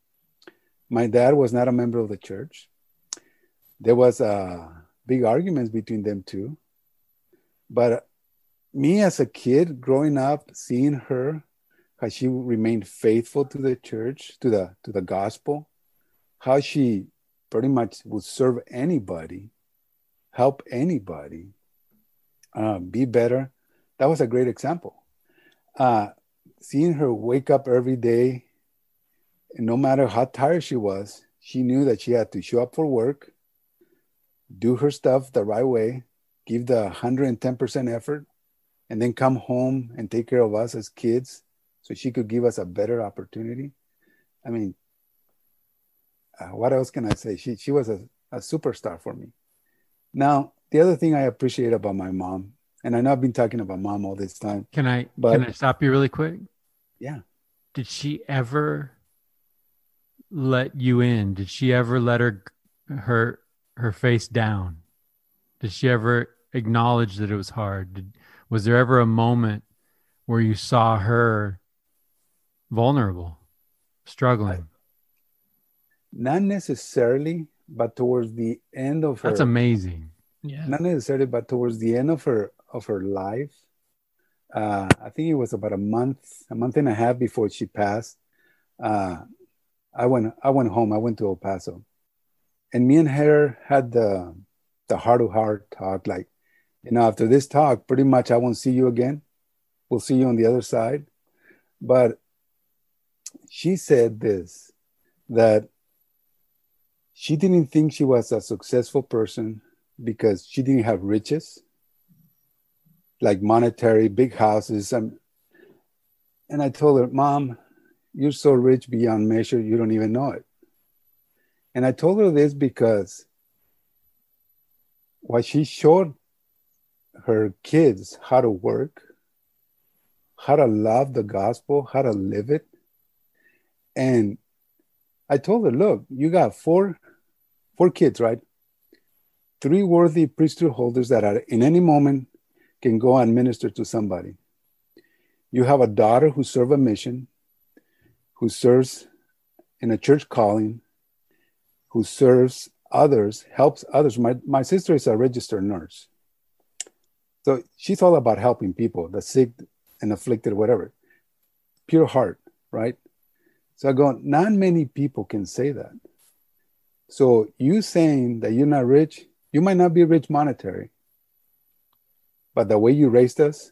My dad was not a member of the church. There was uh, big arguments between them two. But me as a kid growing up seeing her how she remained faithful to the church to the to the gospel how she pretty much would serve anybody help anybody uh, be better. That was a great example. Uh, seeing her wake up every day, no matter how tired she was, she knew that she had to show up for work, do her stuff the right way, give the 110% effort, and then come home and take care of us as kids so she could give us a better opportunity. I mean, uh, what else can I say? She, she was a, a superstar for me. Now, the other thing I appreciate about my mom, and I know I've been talking about mom all this time. Can I But- can I stop you really quick? Yeah. Did she ever let you in? Did she ever let her her her face down? Did she ever acknowledge that it was hard? Did, was there ever a moment where you saw her vulnerable, struggling? Not necessarily, but towards the end of her That's amazing. Yeah. not necessarily, but towards the end of her of her life, uh, I think it was about a month, a month and a half before she passed. Uh, I went I went home. I went to El Paso, and me and her had the the heart to heart talk. Like, you know, after this talk, pretty much I won't see you again. We'll see you on the other side. But she said this that she didn't think she was a successful person because she didn't have riches like monetary big houses. And and i told her mom you're so rich beyond measure you don't even know it. And i told her this because while she showed her kids how to work how to love the gospel how to live it and i told her look you got four four kids right three worthy priesthood holders that are in any moment can go and minister to somebody. You have a daughter who serves a mission, who serves in a church calling, who serves others, helps others. My, my sister is a registered nurse. So she's all about helping people, the sick and afflicted, whatever. Pure heart, right? So I go, not many people can say that. So you saying that you're not rich, you might not be rich monetary, but the way you raised us,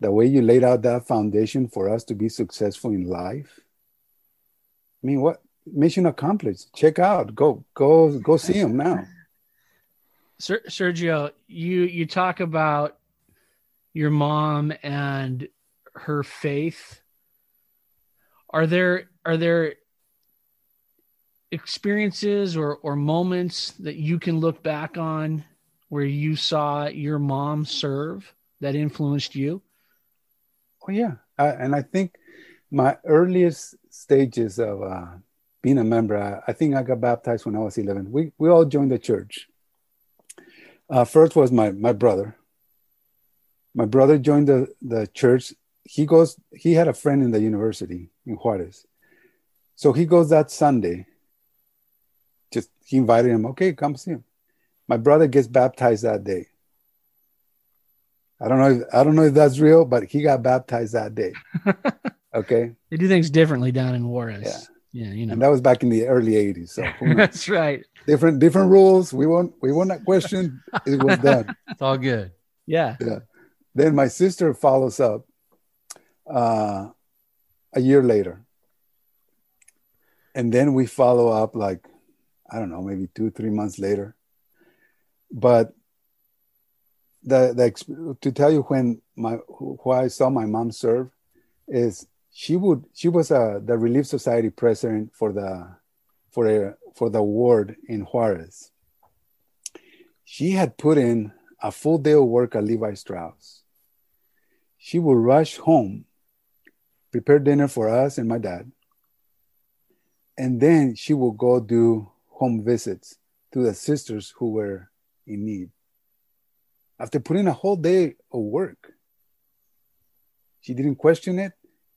the way you laid out that foundation for us to be successful in life. I mean, what mission accomplished? Check out, go, go, go see him now. Sergio, you you talk about your mom and her faith. Are there are there experiences or or moments that you can look back on where you saw your mom serve that influenced you? Oh yeah, and I think my earliest stages of uh, being a member, I, I, think I got baptized when I was 11. We we all joined the church. Uh, first was my my brother. My brother joined the the church. He goes. He had a friend in the university in Juarez, so he goes that Sunday. Just he invited him. Okay, come see him my brother gets baptized that day. I don't know. If, I don't know if that's real, but he got baptized that day. Okay. they do things differently down in Juarez. Yeah. Yeah, you know. And that was back in the early '80s. So that's right. Different different rules. We won't we won't not question. It was done. it's all good. Yeah. Yeah. Then my sister follows up uh, a year later, and then we follow up like I don't know, maybe two three months later but the the to tell you when my why I saw my mom serve is she would she was a the Relief Society president for the for a, for the ward in Juarez. She had put in a full day of work at Levi Strauss. She would rush home, prepare dinner for us and my dad, and then she would go do home visits to the sisters who were in need. After putting a whole day of work, she didn't question it.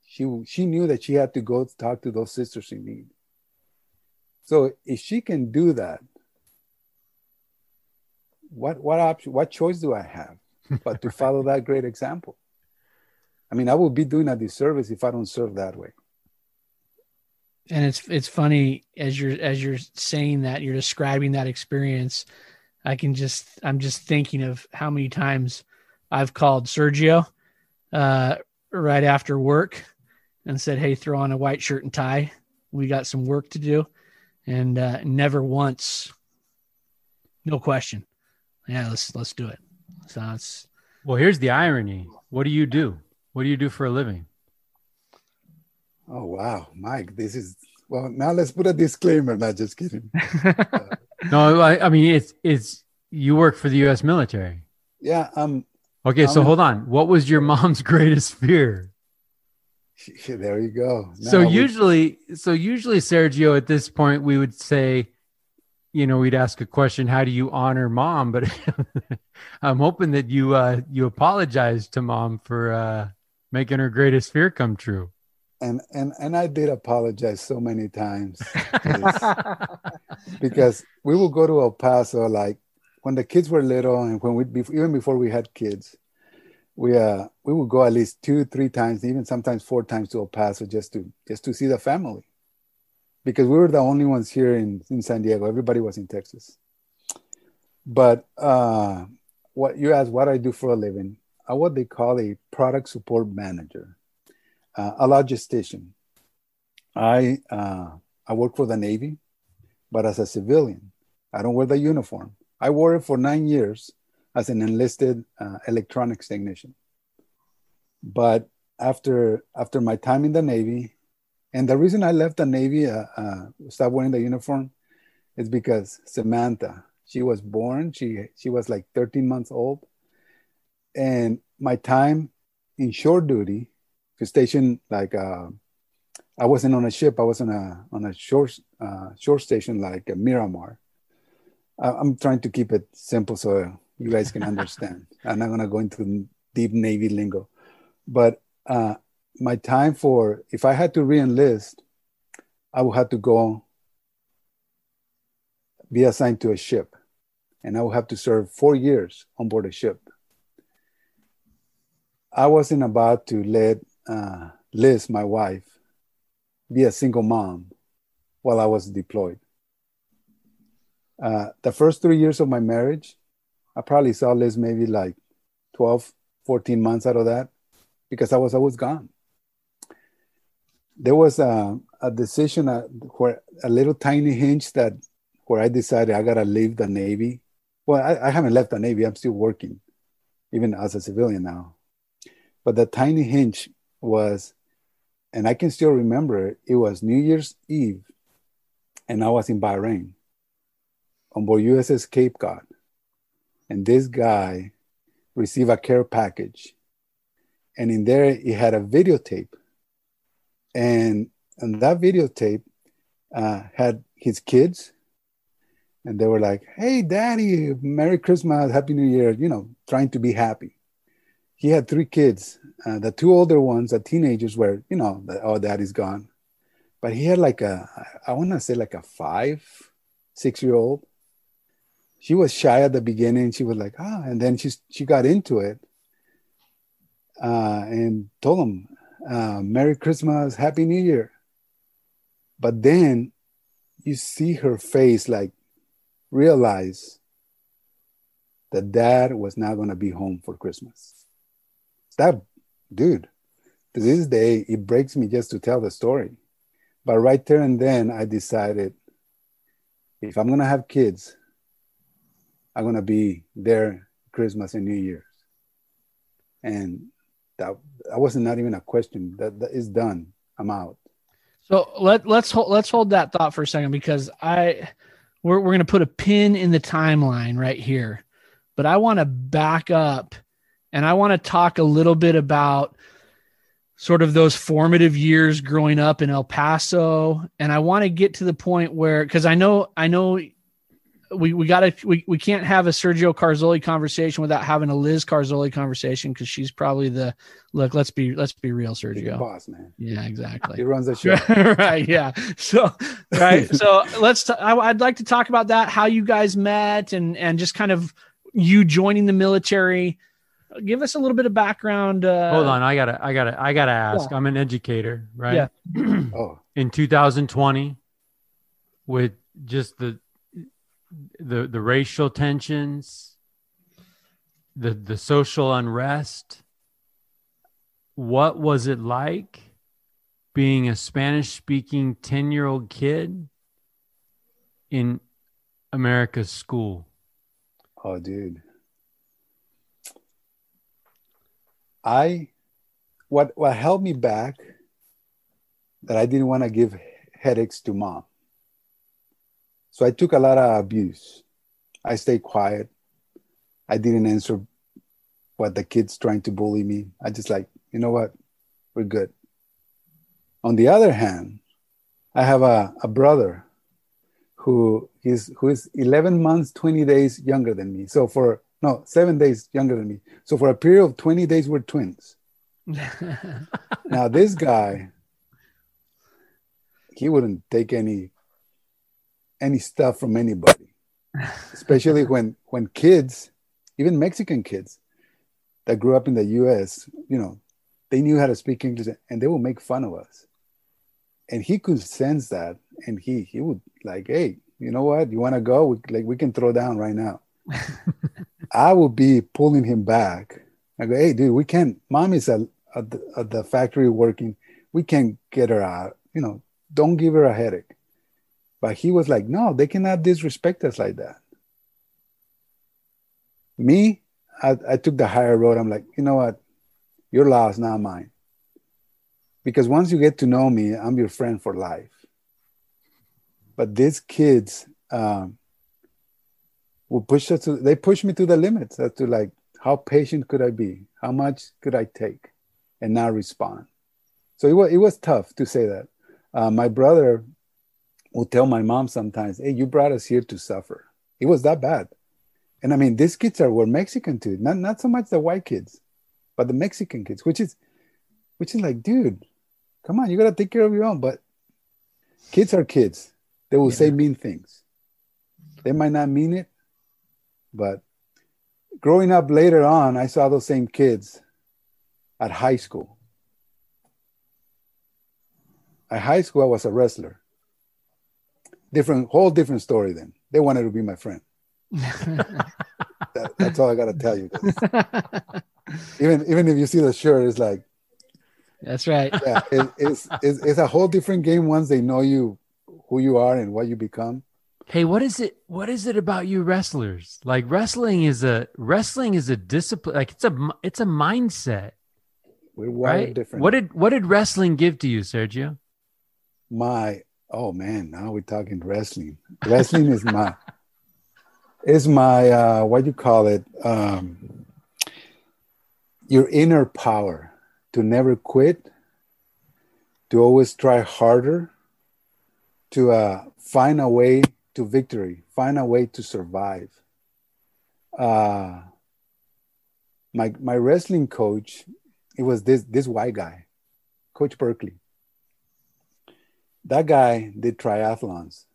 She, she knew that she had to go talk to those sisters in need. So if she can do that, what what option what choice do I have but to follow that great example? I mean, I would be doing a disservice if I don't serve that way. And it's it's funny as you're as you're saying that you're describing that experience. I can just I'm just thinking of how many times I've called Sergio uh, right after work and said, "Hey, throw on a white shirt and tie. We got some work to do," and uh, never once, no question. Yeah, let's let's do it. So it's well. Here's the irony. What do you do? What do you do for a living? Oh wow, Mike, this is well. Now let's put a disclaimer. Not just kidding. Uh, no, I, I, mean it's it's you work for the U.S. military. Yeah. Um. Okay, so hold on. What was your mom's greatest fear? There you go. Now so usually, so usually, Sergio, at this point, we would say, you know, we'd ask a question: How do you honor mom? But I'm hoping that you uh, you apologize to mom for uh, making her greatest fear come true and and and I did apologize so many times because we will go to El Paso like when the kids were little and when we even before we had kids, we uh we would go at least two, three times, even sometimes four times to El Paso just to just to see the family. Because we were the only ones here in, in San Diego. Everybody was in Texas. But uh what you asked what I do for a living, I'm what they call a product support manager, uh, a logistician. I uh, I work for the Navy, but as a civilian, I don't wear the uniform. I wore it for nine years as an enlisted uh, electronics technician. But after after my time in the Navy, and the reason I left the Navy, uh, uh, stopped wearing the uniform, is because Samantha, she was born, she she was like 13 months old, and my time in shore duty, to station like uh, I wasn't on a ship, I was on a on a shore uh, shore station like a Miramar. I'm trying to keep it simple so you guys can understand. I'm not gonna go into deep Navy lingo, but uh, my time for if I had to re-enlist, I would have to go be assigned to a ship, and I would have to serve four years on board a ship. I wasn't about to let uh, Liz, my wife, be a single mom while I was deployed. Uh, the first three years of my marriage, I probably saw Liz maybe like 12, 14 months out of that because I was always gone. There was a, a decision uh, where a little tiny hinge that where I decided I gotta leave the Navy. Well, I, I haven't left the Navy. I'm still working, even as a civilian now. But the tiny hinge was, and I can still remember it, it was New Year's Eve, and I was in Bahrain on board USS Cape Cod. And this guy received a care package. And in there, he had a videotape. And, and that videotape uh, had his kids. And they were like, hey, daddy, Merry Christmas, Happy New Year, you know, trying to be happy he had three kids. Uh, the two older ones, the teenagers, were you know, the, oh, daddy's gone. But he had like a, I want to say like a five, six year old. She was shy at the beginning. She was like, ah, and then she she got into it, uh, and told him, uh, "Merry Christmas, Happy New Year." But then you see her face like realize that dad was not going to be home for Christmas that dude to this day it breaks me just to tell the story. But right there and then i decided if i'm gonna have kids i'm gonna be there christmas and new year's. And that that wasn't not even a question. That, that is done. I'm out. So let let's hold let's hold that thought for a second because i we're, we're gonna put a pin in the timeline right here. But i want to back up and I want to talk a little bit about sort of those formative years growing up in El Paso. And I want to get to the point where, because I know, I know we, we gotta we, we can't have a Sergio Carzoli conversation without having a Liz Carzoli conversation because she's probably the look. Let's be let's be real, Sergio. boss man. Yeah, exactly. he runs the show. right. Yeah. So right. so let's. T- I, I'd like to talk about that. How you guys met and and just kind of you joining the military give us a little bit of background. Uh, Hold on, I gotta, I gotta, I gotta ask. Yeah. I'm an educator, right? Yeah. oh. In 2020, with just the the the racial tensions, the the social unrest, what was it like being a Spanish speaking 10 year old kid in America's school? Oh, dude. I what what held me back that I didn't want to give headaches to mom. So I took a lot of abuse. I stayed quiet. I didn't answer what the kids trying to bully me. I just like, you know what? We're good. On the other hand, I have a, a brother who is who is 11 months, 20 days younger than me. So for no, seven days younger than me. So for a period of 20 days, we're twins. now, this guy, he wouldn't take any any stuff from anybody. especially when when kids, even Mexican kids that grew up in the U.S., you know, they knew how to speak English and they would make fun of us. And he could sense that, and he he would like, hey, you know what? You want to go? We, like we can throw down right now. I would be pulling him back. I go, hey, dude, we can't. Mom is at, at, the, at the factory working. We can't get her out. You know, don't give her a headache. But he was like, no, they cannot disrespect us like that. Me, I, I took the higher road. I'm like, you know what? Your loss, not mine. Because once you get to know me, I'm your friend for life. But these kids um, will push us to, they push me to the limits as to like, how patient could I be? How much could I take and not respond? So it was, it was tough to say that. Uh, my brother will tell my mom sometimes, "Hey, you brought us here to suffer." It was that bad, and I mean, these kids are were Mexican too. Not not so much the white kids, but the Mexican kids, which is, which is like, dude, come on, you gotta take care of your own. But kids are kids. They will yeah. say mean things. They might not mean it, but growing up later on, I saw those same kids at high school at high school, I was a wrestler. Different, whole different story. Then they wanted to be my friend. that, that's all I got to tell you. even even if you see the shirt, it's like. That's right. Yeah, it, it's, it's it's a whole different game once they know you, who you are, and what you become. Hey, what is it? What is it about you wrestlers? Like wrestling is a wrestling is a discipline. Like it's a it's a mindset. We're right? different. What did what did wrestling give to you, Sergio? my oh man, now we're talking wrestling. Wrestling is my is my uh what do you call it? Um your inner power to never quit, to always try harder, to uh find a way to victory, find a way to survive. Uh my my wrestling coach, it was this this white guy, Coach Berkeley that guy did triathlons.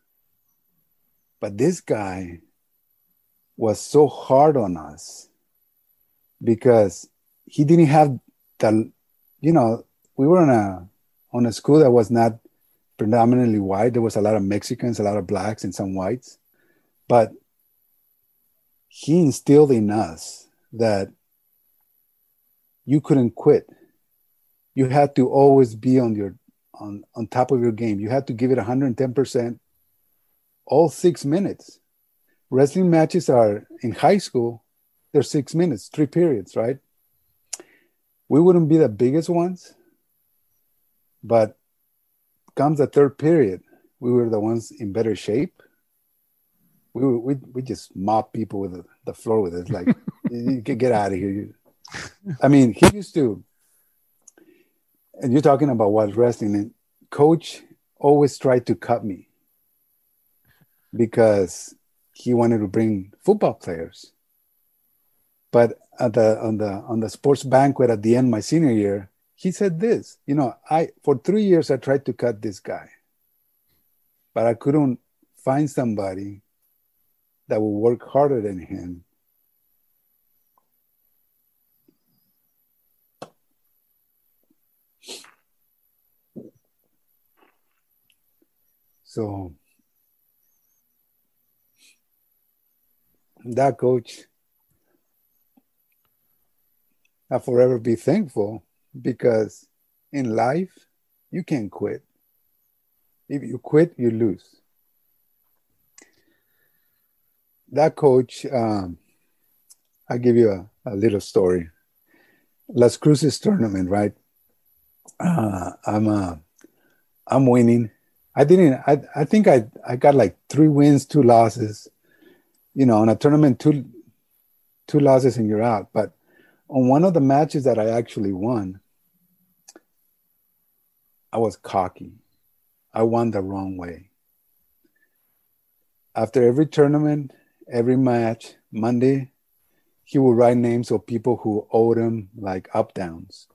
But this guy was so hard on us because he didn't have the, you know, we were on a on a school that was not predominantly white. There was a lot of Mexicans, a lot of blacks, and some whites. But he instilled in us that you couldn't quit. You had to always be on your on, on top of your game. You had to give it 110% all six minutes. Wrestling matches are in high school, they're six minutes, three periods, right? We wouldn't be the biggest ones, but comes the third period, we were the ones in better shape. We were, we, we just mop people with the, the floor with it. Like, you can get out of here. I mean, he used to and you're talking about what wrestling and coach always tried to cut me because he wanted to bring football players but at the on the on the sports banquet at the end my senior year he said this you know i for three years i tried to cut this guy but i couldn't find somebody that would work harder than him. So that coach, I forever be thankful because in life you can't quit. If you quit, you lose. That coach, um, I'll give you a, a little story. Las Cruces tournament, right? Uh, I'm uh, I'm winning I didn't. I I think I I got like three wins, two losses. You know, in a tournament, two two losses and you're out. But on one of the matches that I actually won, I was cocky. I won the wrong way. After every tournament, every match, Monday, he would write names of people who owed him like up downs,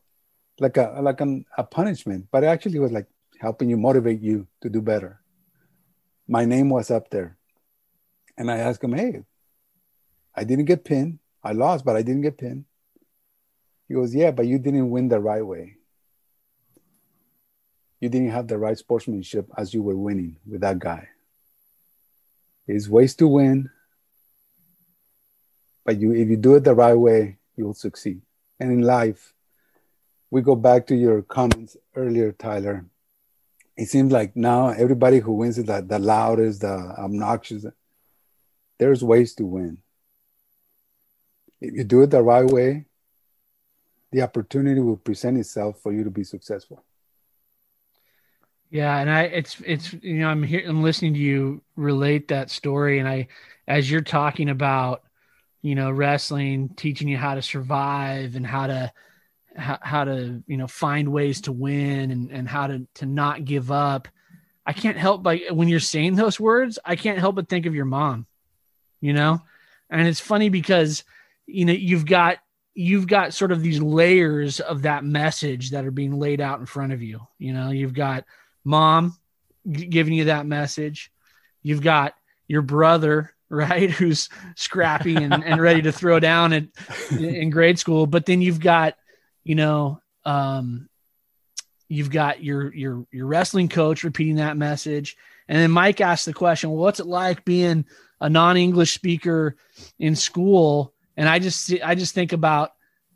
like a like an, a punishment. But actually was like helping you motivate you to do better. My name was up there. And I asked him, Hey, I didn't get pinned. I lost, but I didn't get pinned. He goes, Yeah, but you didn't win the right way. You didn't have the right sportsmanship as you were winning with that guy. There's ways to win, but you if you do it the right way, you will succeed. And in life, we go back to your comments earlier, Tyler. It seems like now everybody who wins is the, the loudest, the obnoxious. There's ways to win. If you do it the right way, the opportunity will present itself for you to be successful. Yeah, and I it's it's you know I'm here I'm listening to you relate that story and I as you're talking about you know wrestling teaching you how to survive and how to how, how to you know find ways to win and and how to to not give up. I can't help but when you're saying those words, I can't help but think of your mom. You know? And it's funny because you know you've got you've got sort of these layers of that message that are being laid out in front of you. You know, you've got mom giving you that message. You've got your brother, right, who's scrappy and, and ready to throw down at, in grade school. But then you've got, you know, um, you've got your your your wrestling coach repeating that message. And then Mike asked the question, well, what's it like being a non-English speaker in school? And I just I just think about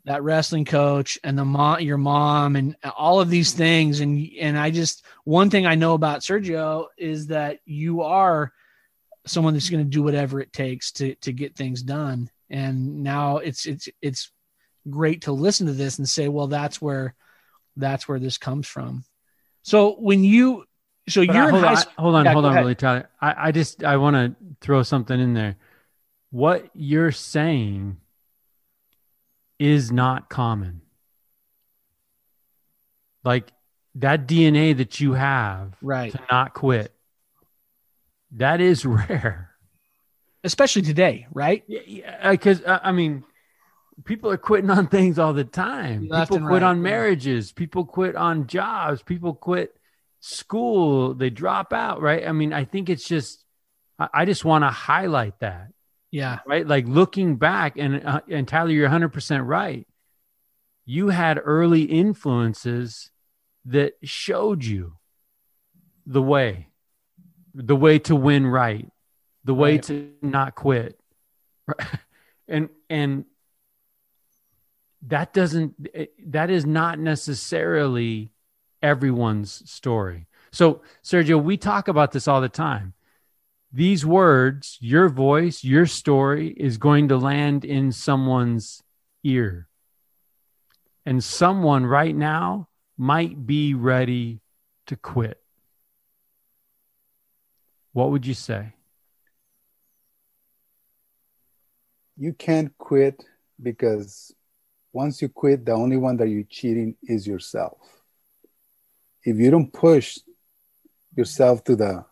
that wrestling coach and the mom, your mom, and all of these things. And and I just one thing I know about Sergio is that you are someone that's going to do whatever it takes to to get things done. And now it's it's it's great to listen to this and say, well, that's where that's where this comes from. So when you so but you're I, hold, in high on, hold on, Yeah, hold on, ahead. really, Tyler. I, I just I want to throw something in there. What you're saying is not common. Like that DNA that you have Right. to not quit. That is rare. Especially today, right? Yeah, because uh, I mean, people are quitting on things all the time. Left people quit right, on yeah. marriages. People quit on jobs. People quit school. They drop out. Right. I mean, I think it's just. I, I just want to highlight that. Yeah. Right. Like looking back, and uh, and Tyler, you're 100 percent right. You had early influences that showed you the way, the way to win right, the way Right. to not quit, and and that doesn't that is not necessarily everyone's story. So Sergio, we talk about this all the time. These words, your voice, your story is going to land in someone's ear. And someone right now might be ready to quit. What would you say? You can't quit because once you quit, the only one that you're cheating is yourself. If you don't push yourself to the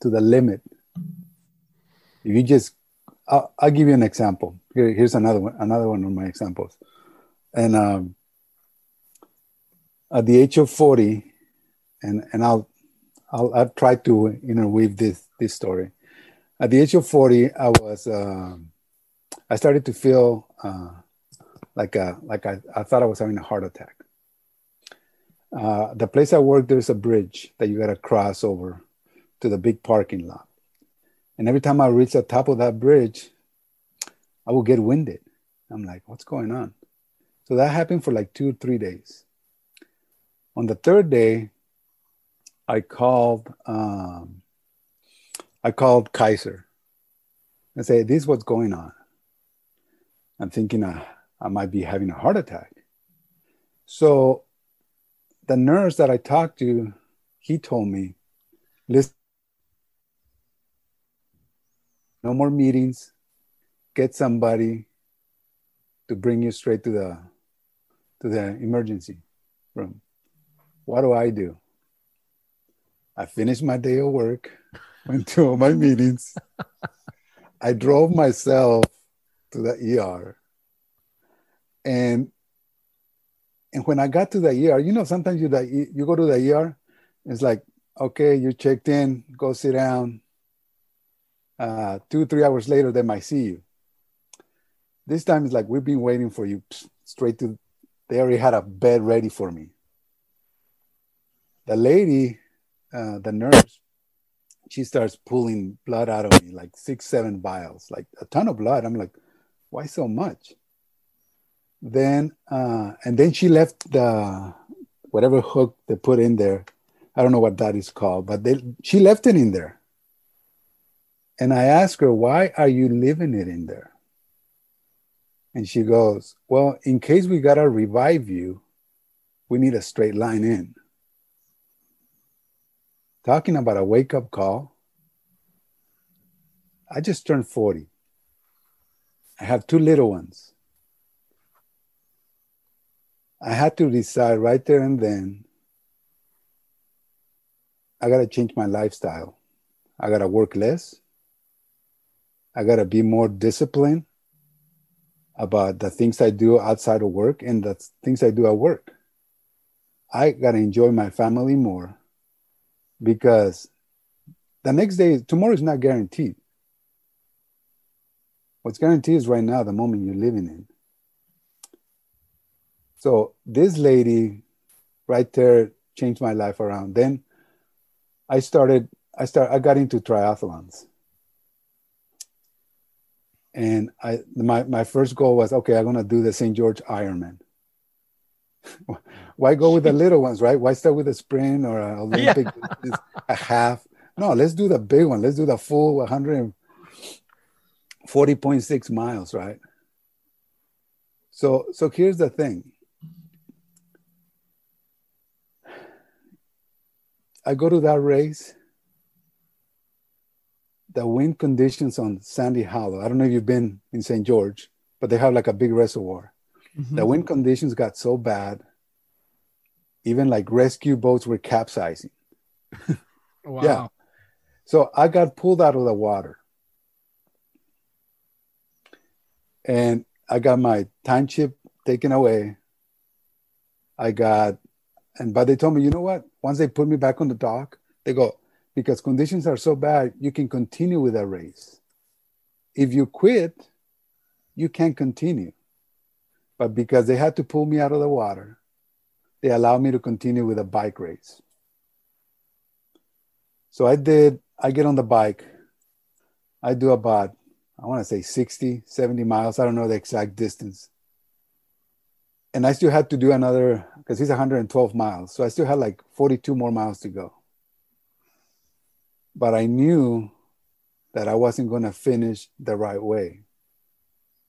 to the limit, if you just, I'll, I'll give you an example. Here, here's another one. Another one of my examples. And um, at the age of forty, and and I'll I'll, I'll try to interweave this this story. At the age of forty, I was um, I started to feel uh, like a like I, I thought I was having a heart attack. Uh, the place I work, there's a bridge that you got to cross over to the big parking lot. And every time I reach the top of that bridge, I will get winded. I'm like, what's going on? So that happened for like two, three days. On the third day, I called um, I called Kaiser and said, This is what's going on. I'm thinking I, I might be having a heart attack. So the nurse that I talked to, he told me, listen, no more meetings. Get somebody to bring you straight to the to the emergency room. What do I do? I finished my day of work, went to all my meetings. I drove myself to the ER. And and when I got to the ER, you know, sometimes you the, you go to the ER, it's like, okay, you checked in, go sit down. Uh, two, three hours later, they might see you. This time it's like, we've been waiting for you straight to, they already had a bed ready for me. The lady, uh, the nurse, she starts pulling blood out of me, like six, seven vials, like a ton of blood. I'm like, why so much? Then, uh, and then she left the, whatever hook they put in there. I don't know what that is called, but they, she left it in there. And I asked her, why are you living it in there? And she goes, well, in case we got to revive you, we need a straight line in. Talking about a wake up call, I just turned 40. I have two little ones. I had to decide right there and then I got to change my lifestyle. I got to work less. I got to be more disciplined about the things I do outside of work and the things I do at work. I got to enjoy my family more because the next day, tomorrow is not guaranteed. What's guaranteed is right now, the moment you're living in. So this lady right there changed my life around. Then I started, I start, I got into triathlons. And I my, my first goal was okay, I'm gonna do the St. George Ironman. Why go with the little ones, right? Why start with a sprint or an Olympic yeah. a half? No, let's do the big one. Let's do the full 140.6 miles, right? So so here's the thing. I go to that race. The wind conditions on Sand Hollow. I don't know if you've been in St. George, but they have like a big reservoir. Mm-hmm. The wind conditions got so bad, even like rescue boats were capsizing. wow. Yeah. So I got pulled out of the water. And I got my time chip taken away. I got, and but they told me, you know what? Once they put me back on the dock, they go, because conditions are so bad, you can continue with that race. If you quit, you can't continue. But because they had to pull me out of the water, they allowed me to continue with a bike race. So I did, I get on the bike. I do about, I want to say 60, 70 miles. I don't know the exact distance and I still had to do another because he's 112 miles. So I still had like 42 more miles to go. But I knew that I wasn't going to finish the right way.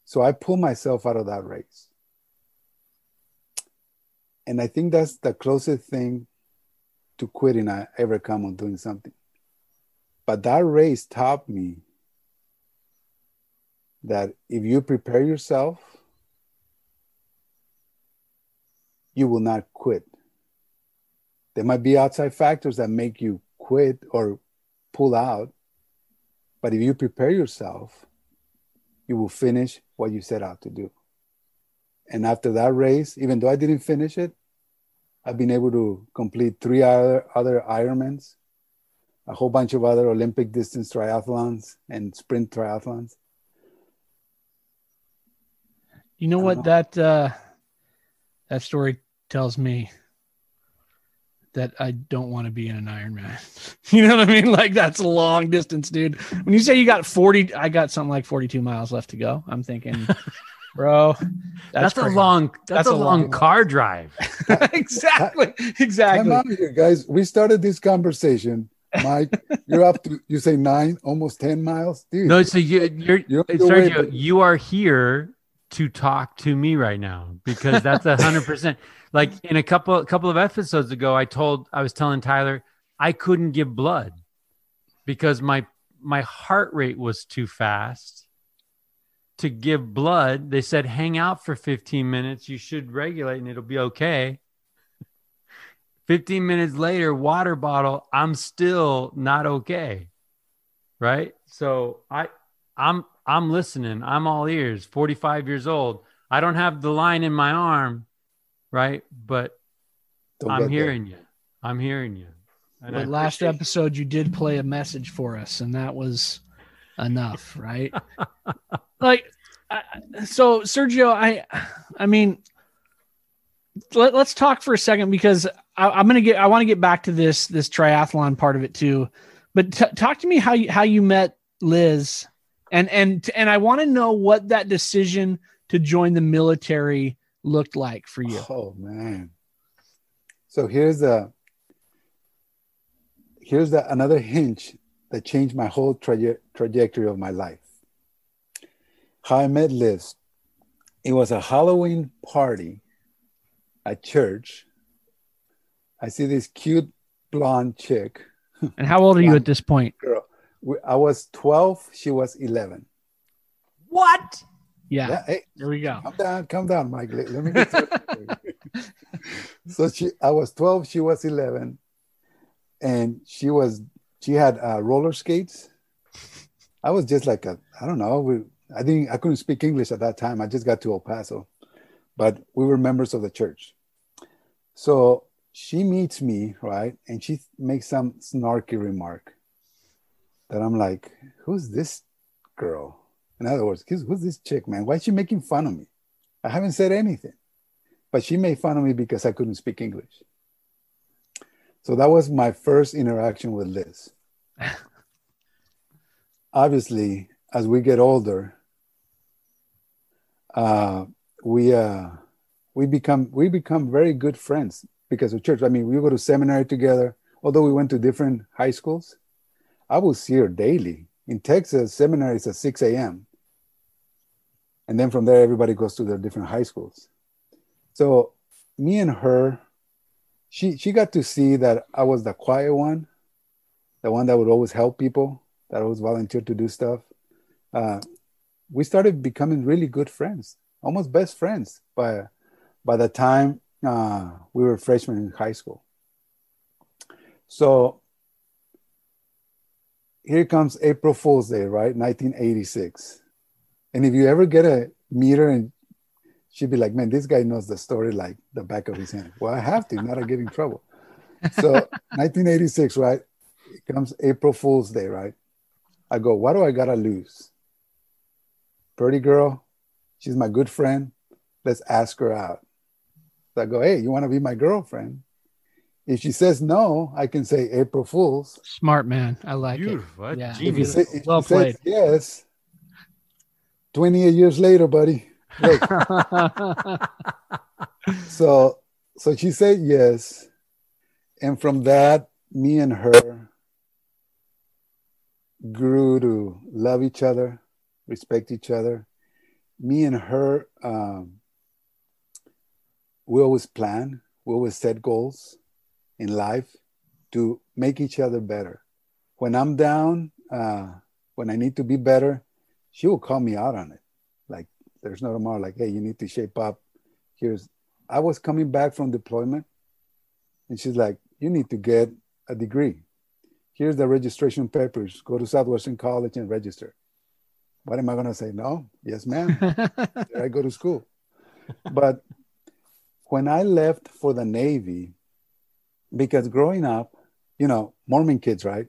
So I pulled myself out of that race. And I think that's the closest thing to quitting I ever come on doing something. But that race taught me that if you prepare yourself you will not quit. There might be outside factors that make you quit or pull out, but if you prepare yourself, you will finish what you set out to do. And after that race, even though I didn't finish it, I've been able to complete three other, other Ironmans, a whole bunch of other Olympic distance triathlons and sprint triathlons. You know what that uh, that story tells me that I don't want to be in an Ironman. you know what I mean? Like that's a long distance, dude. When you say you got 40, I got something like 42 miles left to go. I'm thinking, bro, that's, that's a long, that's, that's a, a, long, long car drive. exactly. Exactly. I'm here, guys. We started this conversation. Mike, you're up to you say nine, almost 10 miles. Dude. No, so you, you're, you're Sergio, you are here to talk to me right now because that's a hundred percent. Like in a couple a couple of episodes ago, I told I was telling Tyler I couldn't give blood because my my heart rate was too fast to give blood. They said hang out for 15 minutes. You should regulate and it'll be okay. 15 minutes later, water bottle, I'm still not okay. Right? So I I'm I'm listening. I'm all ears. 45 years old. I don't have the line in my arm, right? But don't I'm hearing there. you. I'm hearing you. And last episode, you did play a message for us, and that was enough, right? like, I, so Sergio, I, I mean, let, us talk for a second because I, am gonna get, I want to get back to this this triathlon part of it too, but t- talk to me how you how you met Liz, and and and I want to know what that decision to join the military looked like for you. Oh man. So here's a here's the another hinge that changed my whole traje- trajectory of my life. How I met Liz. It was a Halloween party at church. I see this cute blonde chick. And how old are you at this point? Girl. I was 12, she was 11. What? Yeah. yeah hey, there we go. Calm down, calm down, Mike. Let, let me get to so she I was 12, she was 11. And she was she had uh, roller skates. I was just like a I don't know, we, I didn't I couldn't speak English at that time. I just got to El Paso. But we were members of the church. So she meets me, right? And she makes some snarky remark that I'm like, who's this girl? In other words, who's this chick, man? Why is she making fun of me? I haven't said anything. But she made fun of me because I couldn't speak English. So that was my first interaction with Liz. Obviously, as we get older, uh, we uh, we become we become very good friends because of church. I mean, we go to seminary together. Although we went to different high schools, I will see her daily. In Texas, seminary is at 6 a.m. And then from there, everybody goes to their different high schools. So me and her, she she got to see that I was the quiet one, the one that would always help people, that always volunteered to do stuff. Uh, we started becoming really good friends, almost best friends by by the time uh, we were freshmen in high school. So here comes April Fool's Day, right? 1986. And if you ever get a meter and she'd be like, man, this guy knows the story like the back of his hand. Well, I have to, not to get in trouble. So 1986, right? It comes April Fool's Day, right? I go, what do I gotta lose? Pretty girl, she's my good friend. Let's ask her out. So I go, hey, you want to be my girlfriend? If she says no, I can say April Fools. Smart man. I like Beautiful. it. Yeah. If, say, if well played. yes, 28 years later, buddy. so so she said yes. And from that, me and her grew to love each other, respect each other. Me and her, um, we always plan, we always set goals in life to make each other better. When I'm down, uh, when I need to be better, she will call me out on it. Like, there's no tomorrow, like, hey, you need to shape up. Here's, I was coming back from deployment, and she's like, you need to get a degree. Here's the registration papers. Go to Southwestern College and register. What am I going to say? No. Yes, ma'am. I go to school. But when I left for the Navy, because growing up, you know, Mormon kids, right?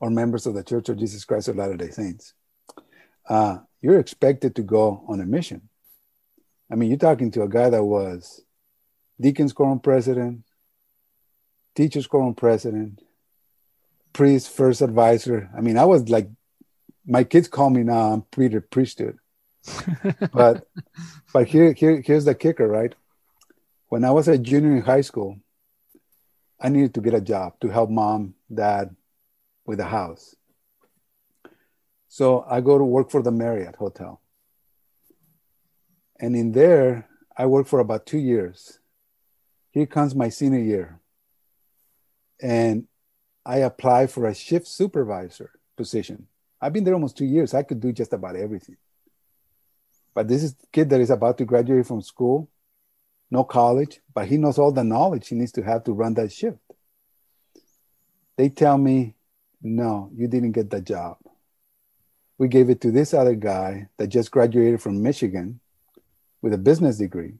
Or members of the Church of Jesus Christ of Latter day Saints, uh, you're expected to go on a mission. I mean, you're talking to a guy that was Deacons Quorum president, Teachers Quorum president, priest, first advisor. I mean, I was like, my kids call me now, I'm Peter priesthood. but but here, here here's the kicker, right? when I was a junior in high school, I needed to get a job to help mom, dad with the house. So I go to work for the Marriott Hotel. And in there, I worked for about two years. Here comes my senior year. And I apply for a shift supervisor position. I've been there almost two years. I could do just about everything. But this is kid that is about to graduate from school no college, but he knows all the knowledge he needs to have to run that shift. They tell me, no, you didn't get the job. We gave it to this other guy that just graduated from Michigan with a business degree.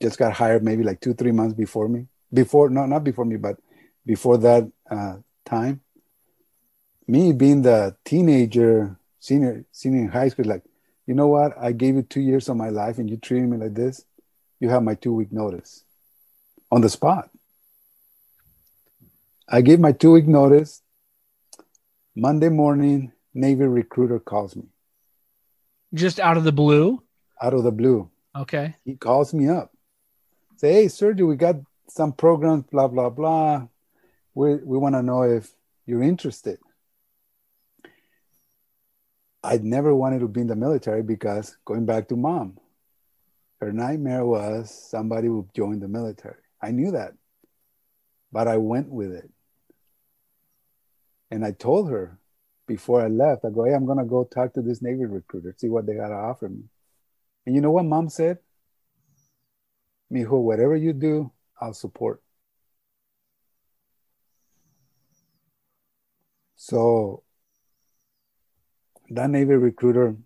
Just got hired maybe like two, three months before me. Before, no, not before me, but before that uh, time. me being the teenager, senior, senior in high school, like, you know what? I gave you two years of my life and you treated me like this. You have my two week notice on the spot. I gave my two week notice. Monday morning, Navy recruiter calls me Just out of the blue. out of the blue. Okay. He calls me up. Say, hey, Sergio, we got some programs, blah, blah, blah. We, we want to know if you're interested. I'd never wanted to be in the military because going back to mom, her nightmare was somebody would join the military. I knew that, but I went with it. And I told her before I left, I go, hey, I'm going to go talk to this Navy recruiter, see what they got to offer me. And you know what mom said? Mijo, whatever you do, I'll support. So that Navy recruiter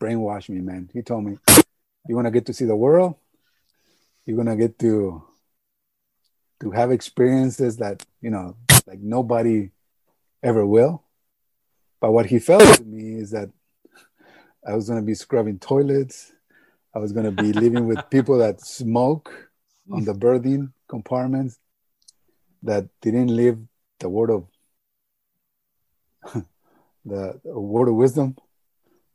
brainwashed me, man. He told me, you want to get to see the world? You're going to get to to have experiences that, you know, like nobody ever will. But what he felt to me is that I was going to be scrubbing toilets. I was going to be living with people that smoke on the berthing compartments that didn't live the word of the, the word of wisdom,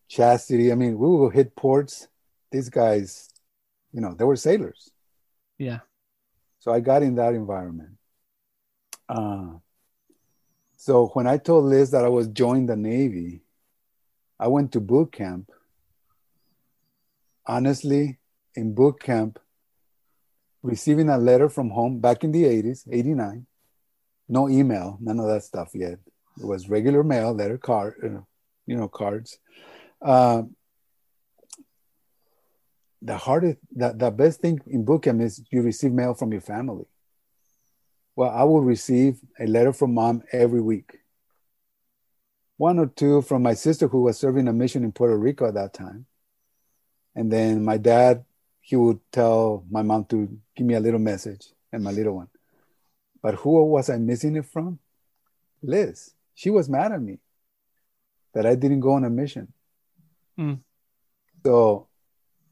chastity. I mean, we will hit ports. These guys, you know, they were sailors. Yeah. So I got in that environment. Uh, so when I told Liz that I was joining the Navy, I went to boot camp. Honestly, in boot camp, receiving a letter from home back in the 80s, 89, no email, none of that stuff yet. It was regular mail, letter card, you know, cards. Uh, the hardest, the, the best thing in boot camp is you receive mail from your family. Well, I will receive a letter from mom every week. One or two from my sister who was serving a mission in Puerto Rico at that time. And then my dad, he would tell my mom to give me a little message and my little one. But who was I missing it from? Liz. She was mad at me that I didn't go on a mission. Mm. So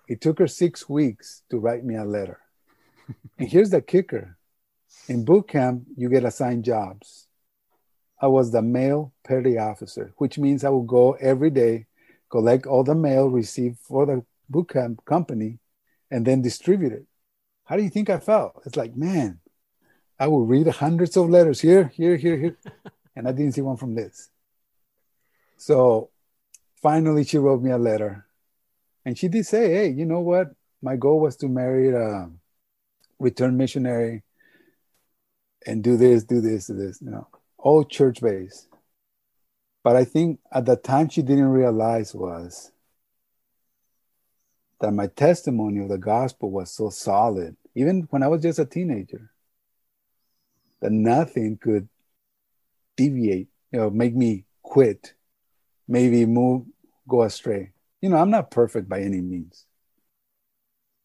it took her six weeks to write me a letter. and here's the kicker in boot camp, you get assigned jobs. I was the mail petty officer, which means I would go every day, collect all the mail received for the boot camp company, and then distribute it. How do you think I felt? It's like, man, I would read hundreds of letters here, here, here, here, and I didn't see one from Liz. So finally, she wrote me a letter, and she did say, "Hey, you know what? My goal was to marry a return missionary and do this, do this, do this, you know, all church based. But I think at the time she didn't realize was that my testimony of the gospel was so solid, even when I was just a teenager, that nothing could deviate, you know, make me quit, maybe move, go astray. You know, I'm not perfect by any means.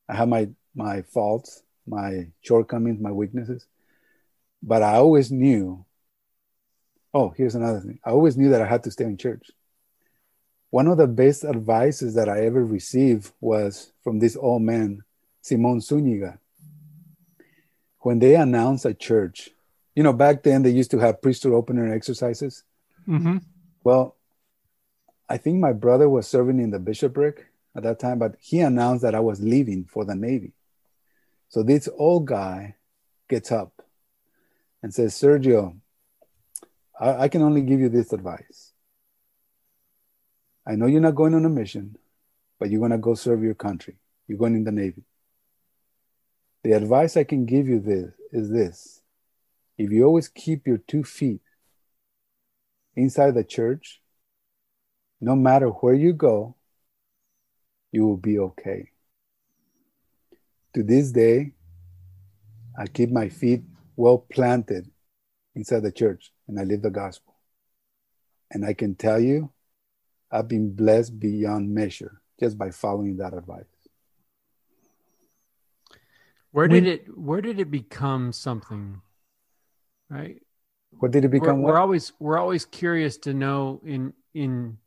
I have my my faults, my shortcomings, my weaknesses but I always knew. Oh, here's another thing. I always knew that I had to stay in church. One of the best advices that I ever received was from this old man, Simon Zuniga. When they announced a church, you know, back then they used to have priesthood opener exercises. Mm-hmm. Well, I think my brother was serving in the bishopric at that time, but he announced that I was leaving for the Navy. So this old guy gets up and says, Sergio, I, I, can only give you this advice. I know you're not going on a mission, but you're going to go serve your country. You're going in the Navy. The advice I can give you this is this. If you always keep your two feet inside the church, no matter where you go, you will be okay. To this day, I keep my feet well planted inside the church and I live the gospel. And I can tell you, I've been blessed beyond measure just by following that advice. Where did it where did it become something? Right? What did it become? We're, we're always we're always curious to know in in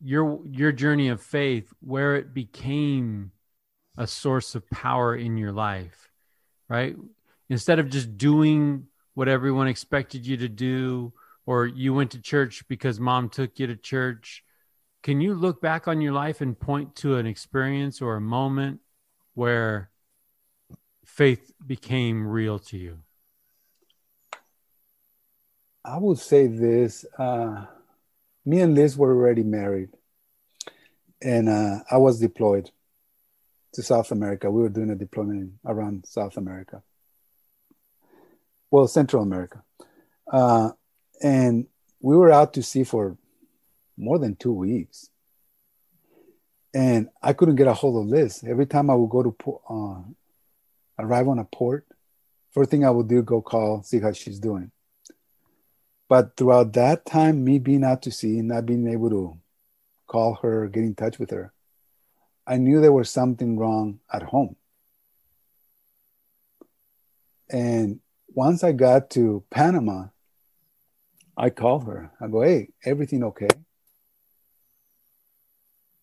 your your journey of faith where it became a source of power in your life, right? Instead of just doing what everyone expected you to do, or you went to church because mom took you to church. Can you look back on your life and point to an experience or a moment where faith became real to you? I would say this. Uh, me and Liz were already married, and uh, I was deployed to South America. We were doing a deployment around South America, well, Central America, uh, and we were out to sea for more than two weeks. And I couldn't get a hold of Liz. Every time I would go to uh, arrive on a port, first thing I would do go call, see how she's doing. But throughout that time, me being out to sea, and not being able to call her, get in touch with her, I knew there was something wrong at home. And once I got to Panama, I called her. I go, hey, everything okay?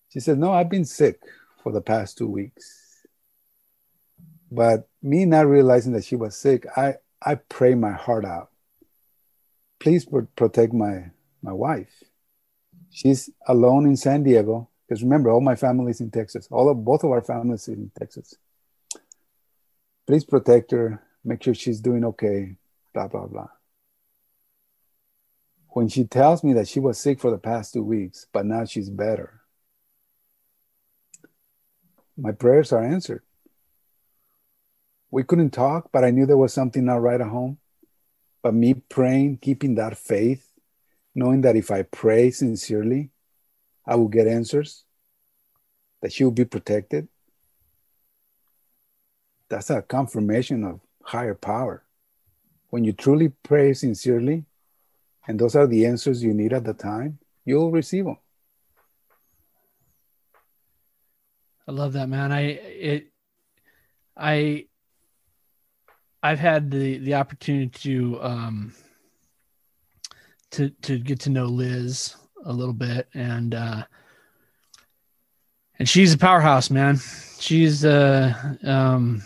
She said, no, I've been sick for the past two weeks. But me not realizing that she was sick, I, I pray my heart out. Please protect my, my wife. She's alone in San Diego because remember, all my family's in Texas. All of both of our families in Texas. Please protect her. Make sure she's doing okay. Blah blah blah. When she tells me that she was sick for the past two weeks, but now she's better, my prayers are answered. We couldn't talk, but I knew there was something not right at home. But me praying, keeping that faith, knowing that if I pray sincerely, I will get answers, that she will be protected. That's a confirmation of higher power. When you truly pray sincerely, and those are the answers you need at the time, you'll receive them. I love that, man. I it I I've had the the opportunity to um to to get to know Liz a little bit and uh and she's a powerhouse man she's uh um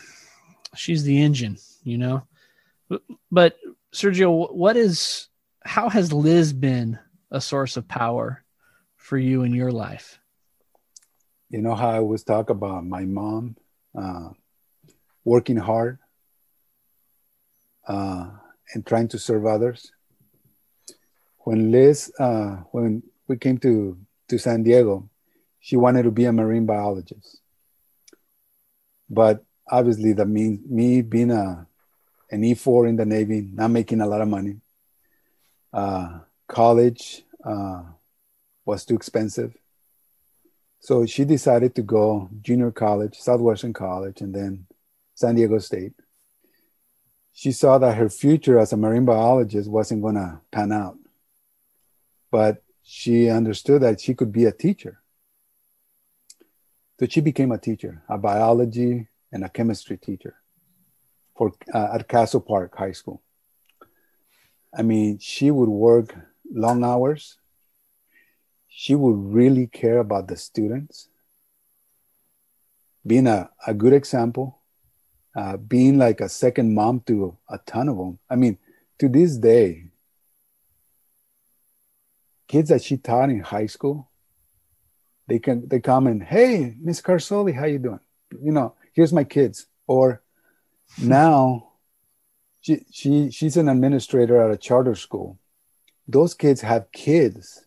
she's the engine you know? But sergio what is how has liz been a source of power for you in your life? You know how i always talk about my mom uh, working hard uh, and trying to serve others? When Liz, uh, when we came to, to San Diego, she wanted to be a marine biologist. But obviously, that means me being a, an E4 in the Navy, not making a lot of money. Uh, college uh, was too expensive. So she decided to go junior college, Southwestern College, and then San Diego State. She saw that her future as a marine biologist wasn't going to pan out but she understood that she could be a teacher. So she became a teacher, a biology and a chemistry teacher for uh, at Castle Park High School. I mean, she would work long hours. She would really care about the students, being a, a good example, uh, being like a second mom to a ton of them. I mean, to this day, kids that she taught in high school, they can they come and hey, Miss Carsoli, how you doing? You know, here's my kids. Or now she, she she's an administrator at a charter school. Those kids have kids.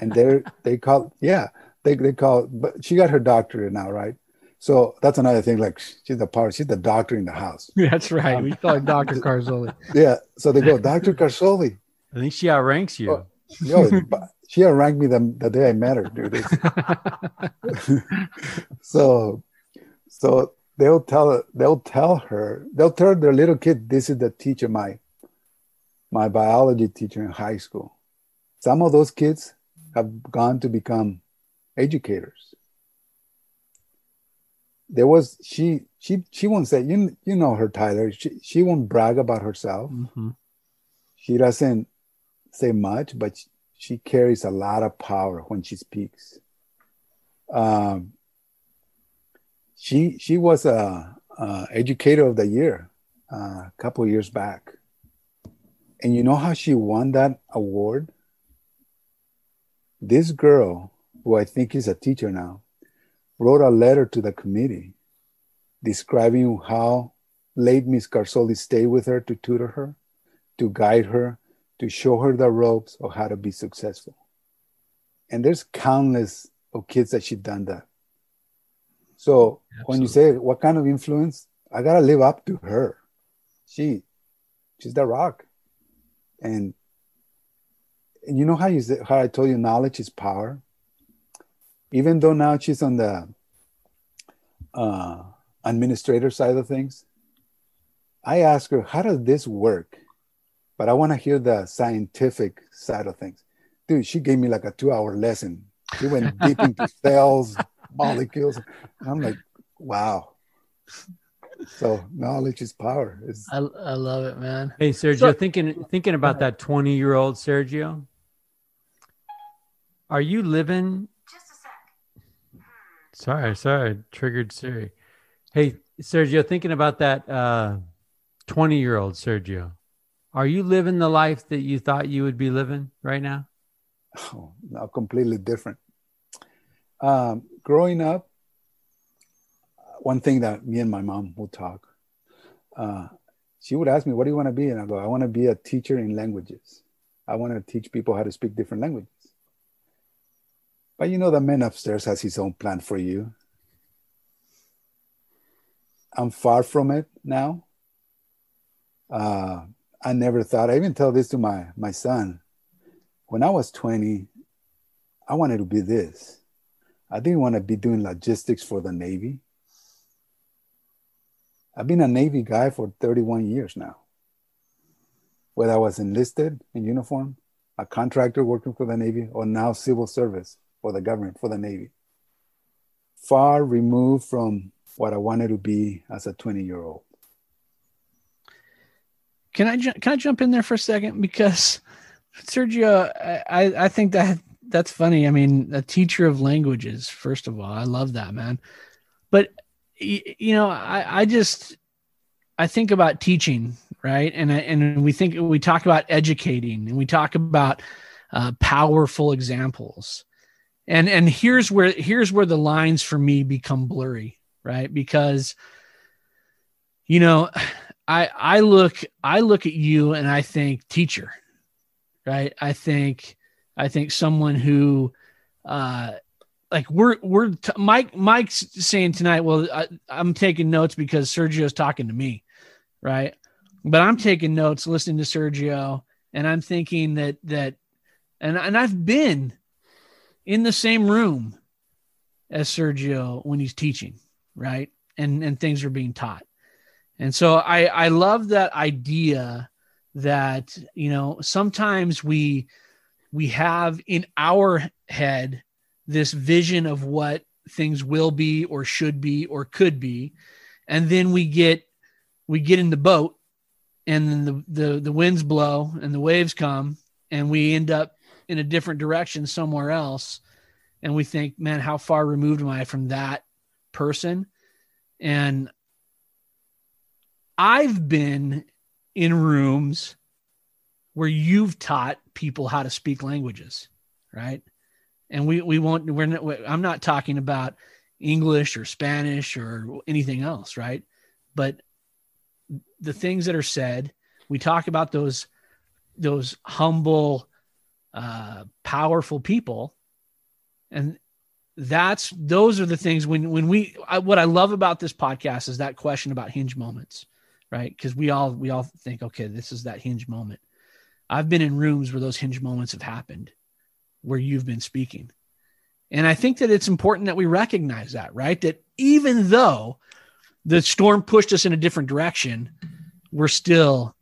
And they're they call yeah, they they call but she got her doctorate now, right? So that's another thing. Like she's the part, she's the doctor in the house. That's right. Um, we call her Dr. carzoli Yeah. So they go, Dr. carzoli I think she outranks you. Oh, Yo, she outranked me the, the day I met her, dude. so, so they'll tell they'll tell her they'll tell their little kid this is the teacher my my biology teacher in high school. Some of those kids have gone to become educators. There was she she she won't say you you know her Tyler she she won't brag about herself. Mm-hmm she doesn't say much, but she carries a lot of power when she speaks. Um, she she was a, a, educator of the year uh, a couple years back, and you know how she won that award? This girl, who I think is a teacher now, wrote a letter to the committee describing how late Miss Garzoli stayed with her to tutor her, to guide her, to show her the ropes of how to be successful. And there's countless of kids that she done that. So Absolutely. when you say what kind of influence, I gotta live up to her. She, she's the rock, and, and you know how you how I told you knowledge is power. Even though now she's on the uh, administrator side of things, I ask her, "How does this work?" but I want to hear the scientific side of things. Dude, she gave me like a two hour lesson. She went deep into cells, molecules. I'm like, wow. So knowledge is power. It's, I, I love it, man. Hey, Sergio, so, thinking thinking about that 20 year old Sergio. Are you living? Just a sec. Sorry, sorry, triggered Siri. Hey, Sergio, thinking about that 20 uh, year old Sergio. Are you living the life that you thought you would be living right now? Oh, no, completely different. Um, growing up, one thing that me and my mom would talk, uh, she would ask me, What do you want to be? And I go, I want to be a teacher in languages. I want to teach people how to speak different languages. But you know, the man upstairs has his own plan for you. I'm far from it now. Uh, I never thought, I even tell this to my, my son. When I was 20, I wanted to be this. I didn't want to be doing logistics for the Navy. I've been a Navy guy for 31 years now. Whether I was enlisted in uniform, a contractor working for the Navy, or now civil service for the government, for the Navy. Far removed from what I wanted to be as a 20 year old. Can I can I jump in there for a second because Sergio, I I think that that's funny. I mean, a teacher of languages, first of all, I love that man. But you know, I I just I think about teaching, right? And and we think we talk about educating, and we talk about uh, powerful examples, and and here's where here's where the lines for me become blurry, right? Because you know I I look I look at you and I think teacher, right? I think I think someone who, uh, like we're we're t- Mike Mike's saying tonight. Well, I, I'm taking notes because Sergio's talking to me, right? But I'm taking notes, listening to Sergio, and I'm thinking that that, and and I've been in the same room as Sergio when he's teaching, right? And and things are being taught. And so I, I love that idea that, you know, sometimes we, we have in our head this vision of what things will be or should be or could be. And then we get, we get in the boat and then the, the, the winds blow and the waves come and we end up in a different direction somewhere else. And we think, man, how far removed am I from that person? And I've been in rooms where you've taught people how to speak languages, right? And we we won't we're not, I'm not talking about English or Spanish or anything else, right? But the things that are said, we talk about those those humble uh powerful people and that's those are the things when when we I, what I love about this podcast is that question about hinge moments right? Because we all we all think, okay, this is that hinge moment. I've been in rooms where those hinge moments have happened, where you've been speaking. And I think that it's important that we recognize that, right? That even though the storm pushed us in a different direction, we're still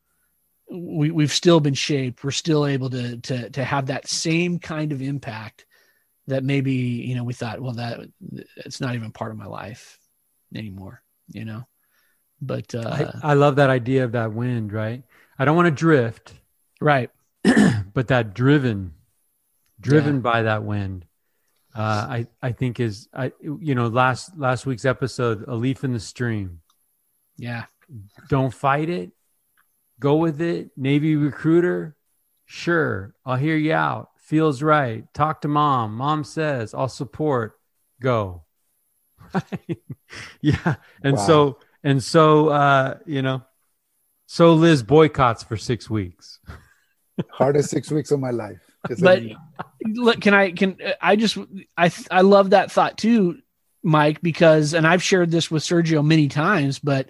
we, we've still been shaped. We're still able to to to have that same kind of impact that maybe, you know, we thought, well, that it's not even part of my life anymore, you know. But uh, I, I love that idea of that wind, right? I don't want to drift. Right. but that driven, driven Yeah. by that wind, uh, I I think is I you know last last week's episode, a leaf in the stream. Yeah. Don't fight it. Go with it. Navy recruiter. Sure, I'll hear you out. Feels right. Talk to mom. Mom says, I'll support. Go. yeah. And Wow. so, and so, uh, you know, so Liz boycotts for six weeks. Hardest six weeks of my life. But- like look can i can i just i i love that thought too mike because and i've shared this with sergio many times but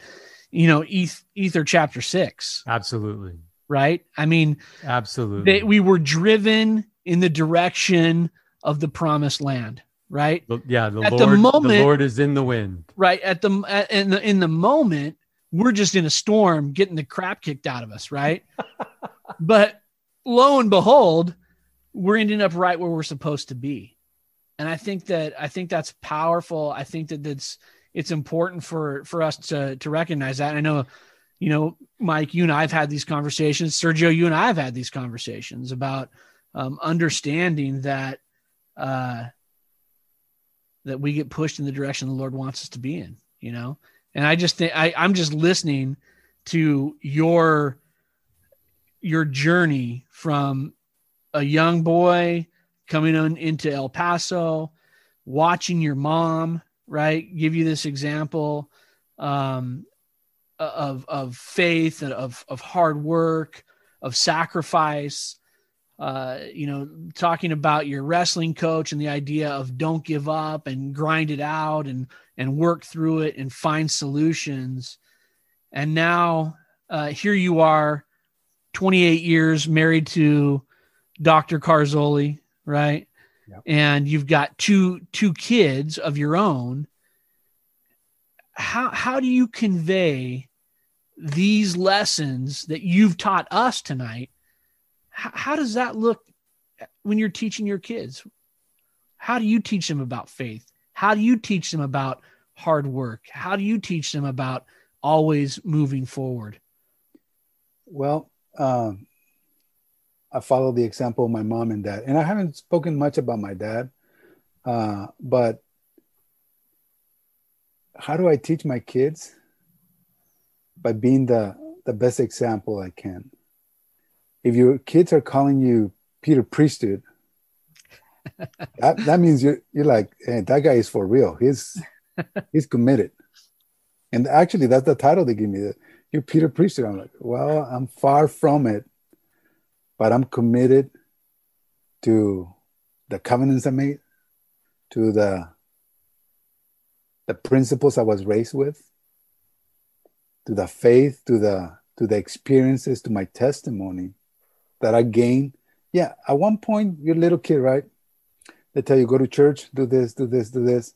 you know Eth, Ether chapter six Absolutely. right i mean Absolutely. they, we were driven in the direction of the promised land right yeah. The At the Lord, the moment- Lord is in the wind. right at the at, in the in the moment we're just in a storm getting the crap kicked out of us right but lo and behold we're ending up right where we're supposed to be. And i think that i think that's powerful. I think that that's it's important for for us to to recognize that. I know you know mike you and i've had these conversations. Sergio you and i have had these conversations about um, understanding that uh that we get pushed in the direction the lord wants us to be in you know? And i just think I, i'm just listening to your your journey from a young boy coming on into El Paso watching your mom right give you this example um, of of faith and of of hard work of sacrifice uh, you know, talking about your wrestling coach and the idea of don't give up and grind it out and and work through it and find solutions. And now uh, here you are, 28 years married to Dr. Carzoli, right? Yep. And you've got two two kids of your own. How how do you convey these lessons that you've taught us tonight? How, how does that look when you're teaching your kids? How do you teach them about faith? How do you teach them about hard work? How do you teach them about always moving forward? Well, um, I follow the example of my mom and dad, and I haven't spoken much about my dad, uh, but how do I teach my kids? By being the the best example I can. If your kids are calling you Peter Priesthood, that, that means you're you're like, hey, that guy is for real. He's he's committed. And actually, that's the title they give me. You're Peter Priesthood. I'm like, well, I'm far from it, but I'm committed to the covenants I made, to the the principles I was raised with, to the faith, to the to the experiences, to my testimony that I gained. Yeah, at one point, you're a little kid, right? They tell you go to church, do this, do this, do this.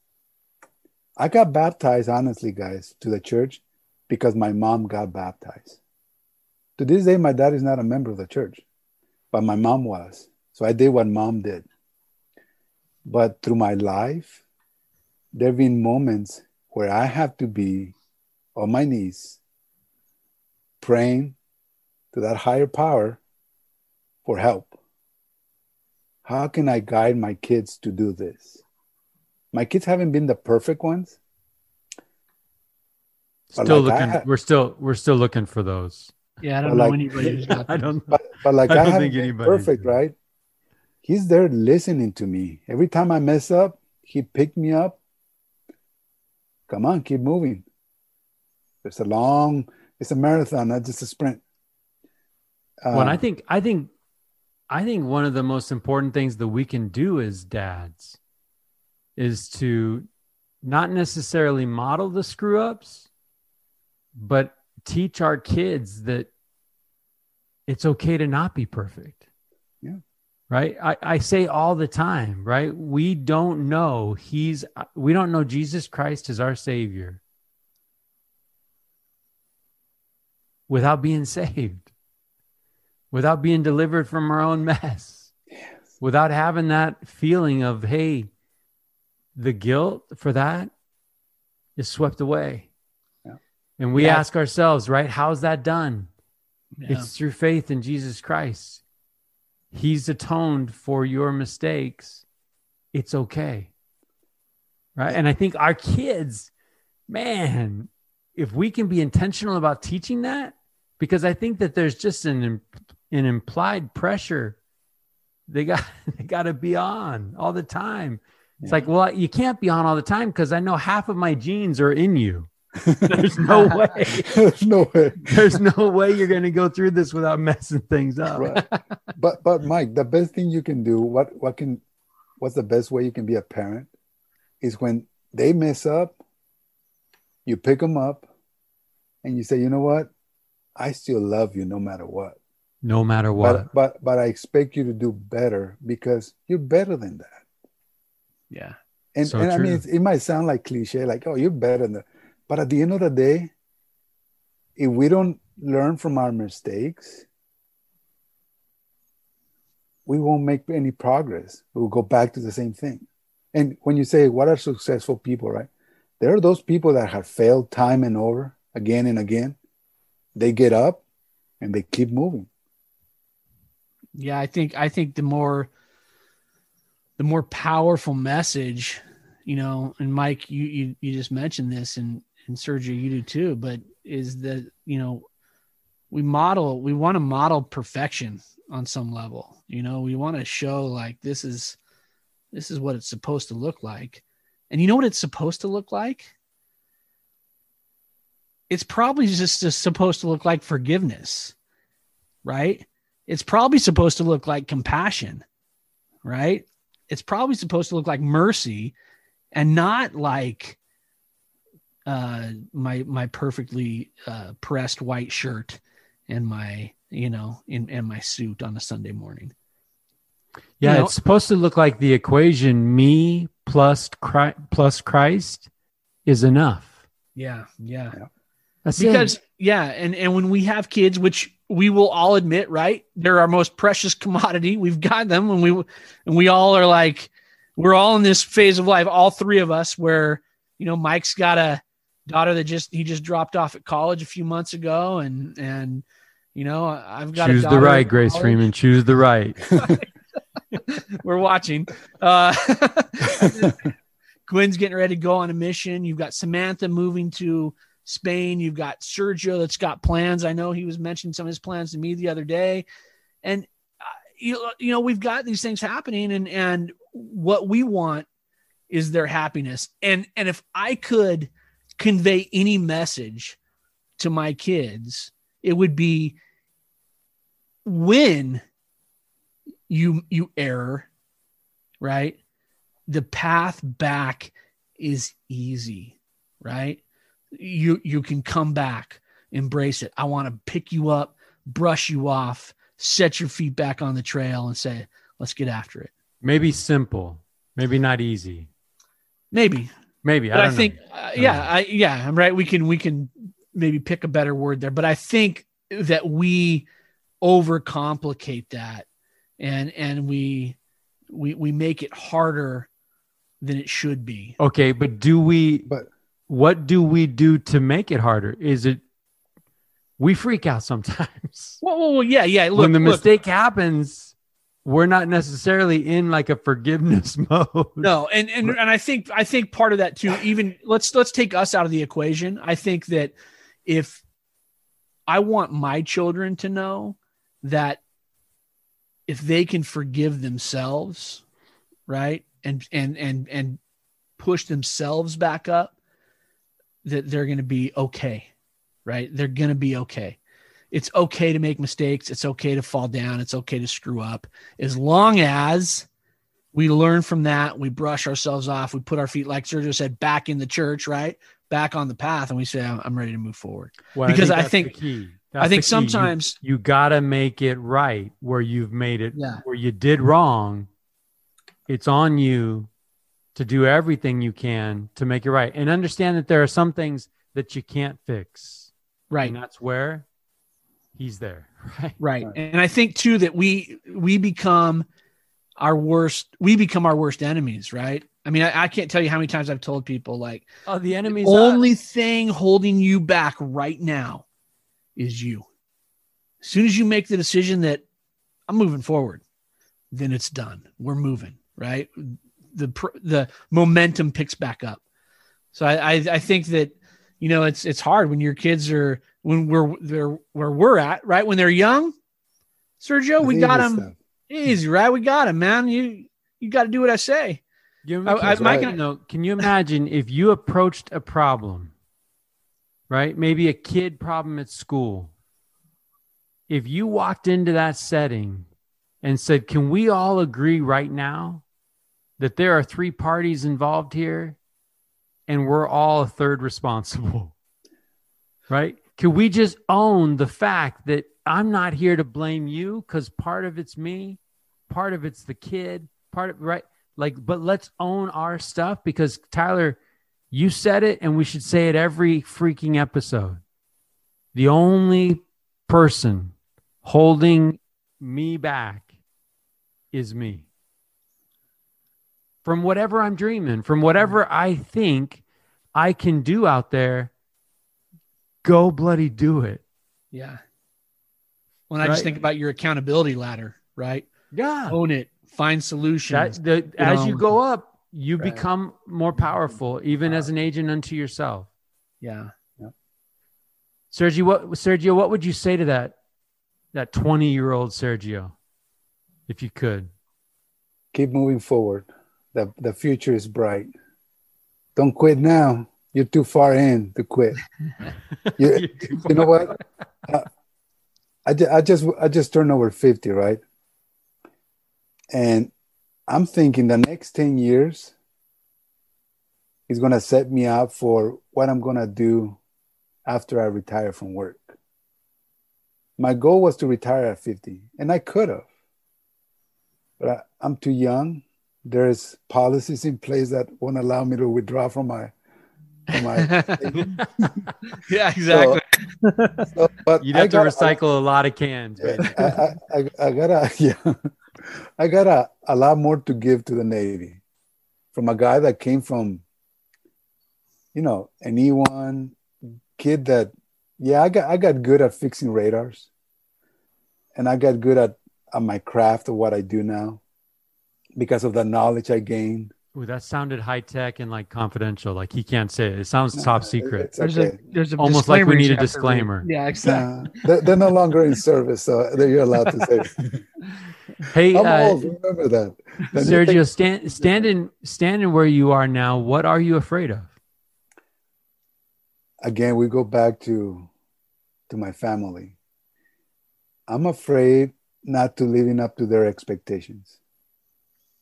I got baptized, honestly, guys, to the church because my mom got baptized. To this day, my dad is not a member of the church, but my mom was. So I did what mom did. But through my life, there have been moments where I have to be on my knees praying to that higher power for help. How can I guide my kids to do this? My kids haven't been the perfect ones. But Still like looking. ha- we're still we're still looking for those. Yeah, I don't know like- anybody who's got I don't. But but like I I, don't haven't think anybody- perfect, right? He's there listening to me. Every time I mess up, he picked me up. Come on, keep moving. It's a long, it's a marathon, not just a sprint. Well, and I Um, think I think I think one of the most important things that we can do as dads is to not necessarily model the screw ups, but teach our kids that it's okay to not be perfect. Yeah. Right. I, I say all the time, right? We don't know he's we don't know Jesus Christ is our savior without being saved without being delivered from our own mess, yes. without having that feeling of, hey, the guilt for that is swept away. And we Yeah. ask ourselves, right, how's that done? Yeah. It's through faith in Jesus Christ. He's atoned for your mistakes. It's okay. Right. And I think our kids, man, if we can be intentional about teaching that, because I think that there's just an, an implied pressure they got they got to be on all the time. It's Yeah. like, well, you can't be on all the time because I know half of my genes are in you. There's no way. There's no way. There's no way you're going to go through this without messing things up. Right. but but Mike, the best thing you can do, what what can what's the best way you can be a parent is when they mess up, you pick them up and you say, you know what? I still love you no matter what. No matter what. But but but I expect you to do better because you're better than that. Yeah. And, So and I mean, it's, it might sound like cliche, like, oh, you're better than that. But at the end of the day, if we don't learn from our mistakes, we won't make any progress. We'll go back to the same thing. And when you say, what are successful people, right? There are those people that have failed time and over again and again. They get up and they keep moving. Yeah, I think I think the more the more powerful message, you know, and Mike, you you, you just mentioned this and and Sergio, you do too, but is that you know we model we want to model perfection on some level. You know, we want to show like this is this is what it's supposed to look like. And you know what it's supposed to look like? It's probably just, just supposed to look like forgiveness, right? It's probably supposed to look like compassion, right? It's probably supposed to look like mercy and not like uh my my perfectly uh pressed white shirt and my you know in and my suit on a Sunday morning. Yeah, You know- it's supposed to look like the equation me plus Christ, plus Christ is enough. Yeah, yeah. That's because it. yeah and and when we have kids which we will all admit right they're our most precious commodity we've got them and we and we all are like we're all in this phase of life all three of us where you know mike's got a daughter that just he just dropped off at college a few months ago and and you know i've got choose the right, Grace. Freeman. Choose the right. we're watching. Uh, Gwen's getting ready to go on a mission. You've got Samantha moving to Spain. You've got Sergio that's got plans. I know he was mentioning some of his plans to me the other day, and uh, you you know we've got these things happening, and and what we want is their happiness. And and if I could convey any message to my kids, it would be when you you err right the path back is easy right? You you can come back embrace it. I want to pick you up brush you off set your feet back on the trail and say let's get after it Maybe simple, maybe not easy. maybe Maybe but I i, don't think know. uh, yeah i yeah i'm right we can we can maybe pick a better word there but i think that we overcomplicate that and and we we we make it harder than it should be Okay, but do we? But What do we do to make it harder? Is it we freak out sometimes well, well, well, yeah yeah look, when the look, mistake happens? We're not necessarily in like a forgiveness mode. no and and and i think i think part of that too even let's let's take us out of the equation. I think that if i want my children to know that if they can forgive themselves right and and and and push themselves back up that they're going to be okay right? They're going to be okay it's okay to make mistakes. It's okay to fall down. It's okay to screw up. As long as we learn from that we brush ourselves off we put our feet like sergio said back in the church right? Back on the path and we say i'm ready to move forward. Well, Because I that's the think- I think key. You- sometimes- you, gotta make it right where you've made it Yeah. where you did wrong. It's on you to do everything you can to make it right, and understand that there are some things that you can't fix, right. and that's where he's there. Right. right Right. and i think too that we we become our worst we become our worst enemies right i mean i, I can't tell you how many times i've told people like Oh, the enemy's only thing holding you back right now is you As soon as you make the decision that I'm moving forward, then it's done. We're moving, right? The the momentum picks back up. So I, I, I think that you know it's it's hard when your kids are when we're they're where we're at, right? When they're young, Sergio, we got them stuff. easy, right? We got them, man. You you got to do what I say. You I, I, right. know, can you imagine if you approached a problem, right? Maybe a kid problem at school. If you walked into that setting and said, Can we all agree right now that there are three parties involved here and we're all a third responsible? Right? Can we just own the fact that I'm not here to blame you because part of it's me, part of it's the kid, part of right? Like, but let's own our stuff because Tyler, you said it and we should say it every freaking episode. The only person holding me back is me. From whatever I'm dreaming, from whatever I think I can do out there, go bloody do it. Yeah. When I just think about your accountability ladder, right? Yeah. Own it, find solutions. That, the, as you go up, you right. become more powerful, even as an agent unto yourself. Yeah. yeah. Sergio, what Sergio, what would you say to that that 20 year old Sergio? if you could? Keep moving forward. The, the future is bright. Don't quit now. You're too far in to quit. you, you know what? Uh, I, I just I just turned over 50, right? And I'm thinking the next 10 years is going to set me up for what I'm going to do after I retire from work. My goal was to retire at 50, and I could have but I, am too young. There's policies in place that won't allow me to withdraw from my. From my yeah, exactly. So, so, but You'd have to recycle a lot of cans. I, I, I, I gotta, yeah, I got a, a lot more to give to the Navy from a guy that came from, you know, an E1 kid that, yeah, I got, I got good at fixing radars and I got good at on my craft of what I do now because of the knowledge I gained. Ooh, that sounded high tech and like confidential. Like he can't say it. It sounds no, top secret. There's a there's a almost like we need a disclaimer. Yeah, exactly. they're, they're, no longer in service, so you're allowed to say. hey, I'm uh, old. Remember that, Sergio. Stand, standing standing where you are now. What are you afraid of? Again, we go back to to my family. I'm afraid not to living up to their expectations.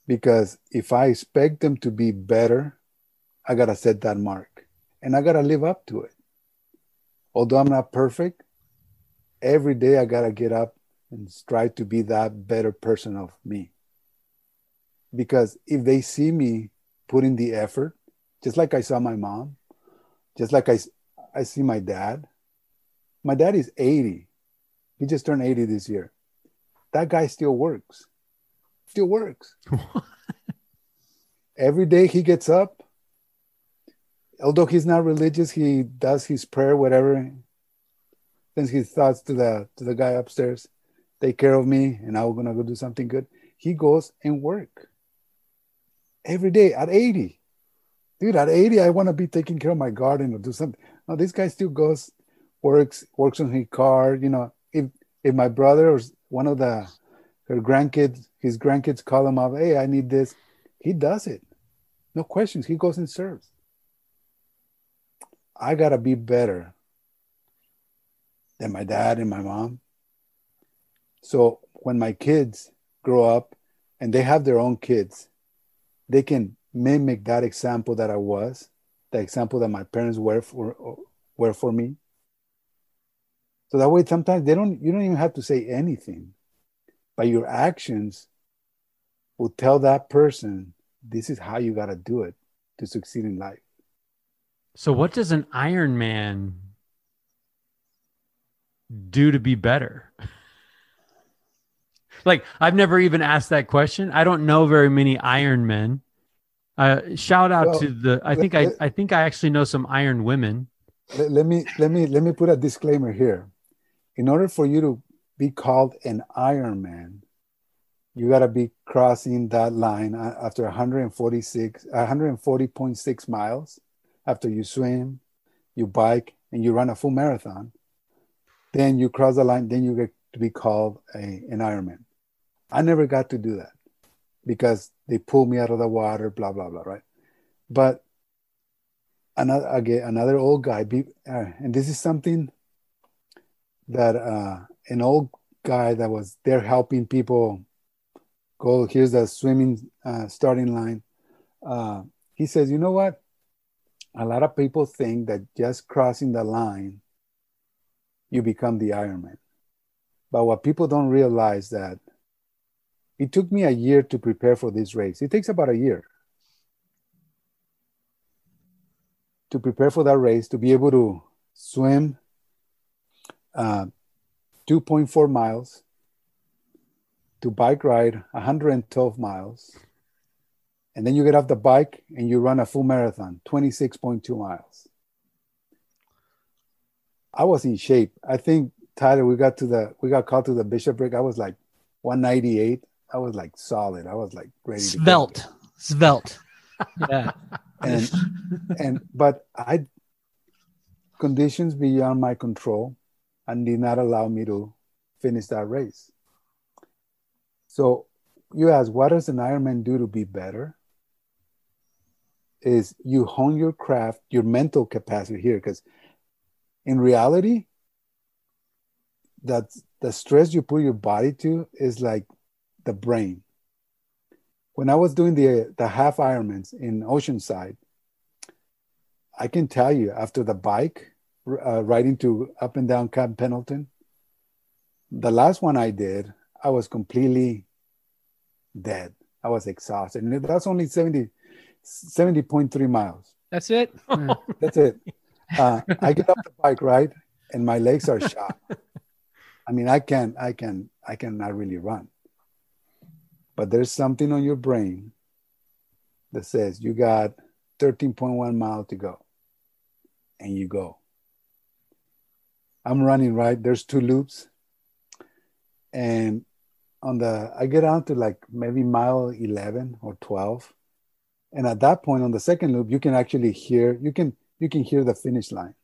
Because if I expect them to be better, I got to set that mark and I got to live up to it. Although I'm not perfect, every day I got to get up and strive to be that better person of me. Because if they see me putting the effort, just like I saw my mom, just like I, I see my dad, my dad is 80. He just turned 80 this year that guy still works. Still works. Every day he gets up. Although he's not religious, he does his prayer, whatever. Sends his thoughts to the to the guy upstairs. Take care of me, and I'm gonna go do something good. He goes and work every day at 80. Dude, at 80, I want to be taking care of my garden or do something. No, this guy still goes, works, works on his car. You know, if if my brother or one of the her grandkids, his grandkids call him up, hey, I need this. He does it. No questions. He goes and serves. I gotta be better than my dad and my mom. So when my kids grow up and they have their own kids, they can mimic that example that I was, the example that my parents were for were for me. So that way, sometimes they don't. You don't even have to say anything, but your actions will tell that person this is how you got to do it to succeed in life. So, what does an Iron Man do to be better? like, I've never even asked that question. I don't know very many Iron Men. Uh, shout out well, to the. I think let, I. I think I actually know some Iron women. Let, let me let me let me put a disclaimer here in order for you to be called an Ironman, you got to be crossing that line after 146, 140.6 miles. After you swim, you bike, and you run a full marathon, then you cross the line. Then you get to be called a, an Ironman. I never got to do that because they pulled me out of the water, blah blah blah, right? But another again, another old guy, uh, and this is something that uh, an old guy that was there helping people go. Here's the swimming uh, starting line. Uh, he says, you know what? A lot of people think that just crossing the line, you become the Ironman. But what people don't realize that it took me a year to prepare for this race. It takes about a year to prepare for that race, to be able to swim uh, 2.4 miles, to bike ride 112 miles, and then you get off the bike and you run a full marathon, 26.2 miles. I was in shape. I think Tyler, we got to the we got called to the bishopric. I was like 198. I was like solid. I was like ready svelte, svelte. Yeah. and and but I conditions beyond my control and did not allow me to finish that race. So you ask, what does an Ironman do to be better? Is you hone your craft, your mental capacity here, because in reality, that the stress you put your body to is like the brain. When I was doing the the half Ironmans in Oceanside, I can tell you after the bike uh, riding to up and down Camp Pendleton, the last one I did, I was completely dead. I was exhausted, and that's only 70, 70.3 miles. That's it. that's it. Uh, I get off the bike, right, and my legs are shot. I mean, I can, I can, I cannot really run. But there's something on your brain that says you got 13.1 miles to go, and you go. I'm running right. There's two loops, and on the I get out to like maybe mile 11 or 12, and at that point on the second loop, you can actually hear you can you can hear the finish line.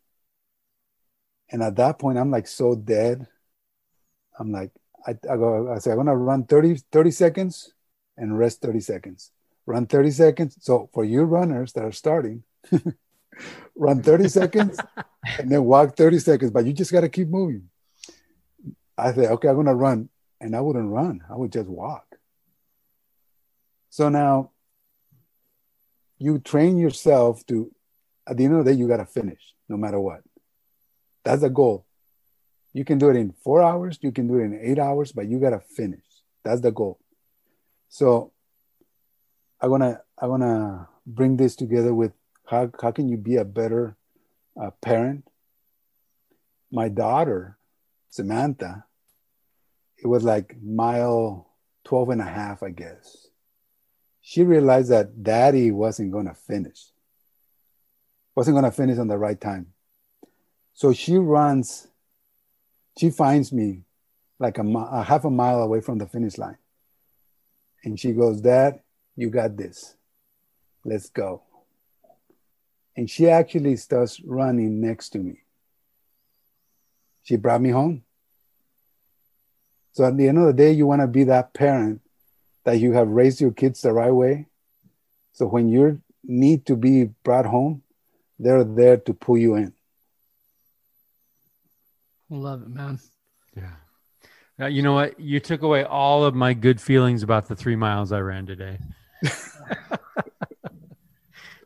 And at that point, I'm like so dead I'm like, I, I go, I say, I'm gonna run 30, 30 seconds and rest 30 seconds. Run 30 seconds. So for you runners that are starting, run 30 seconds and then walk 30 seconds, but you just gotta keep moving. I say, okay, I'm gonna run. And I wouldn't run, I would just walk. So now you train yourself to, at the end of the day, you gotta finish no matter what. That's the goal. You can do it in four hours, you can do it in eight hours, but you gotta finish. That's the goal. So I wanna I wanna bring this together with how how can you be a better uh, parent? My daughter, Samantha, it was like mile 12 and a half, I guess. She realized that daddy wasn't gonna finish, wasn't gonna finish on the right time. So she runs she finds me like a, a half a mile away from the finish line. And she goes, Dad, you got this. Let's go. And she actually starts running next to me. She brought me home. So at the end of the day, you want to be that parent that you have raised your kids the right way. So when you need to be brought home, they're there to pull you in. Love it, man. Yeah. Uh, you know what? You took away all of my good feelings about the three miles I ran today.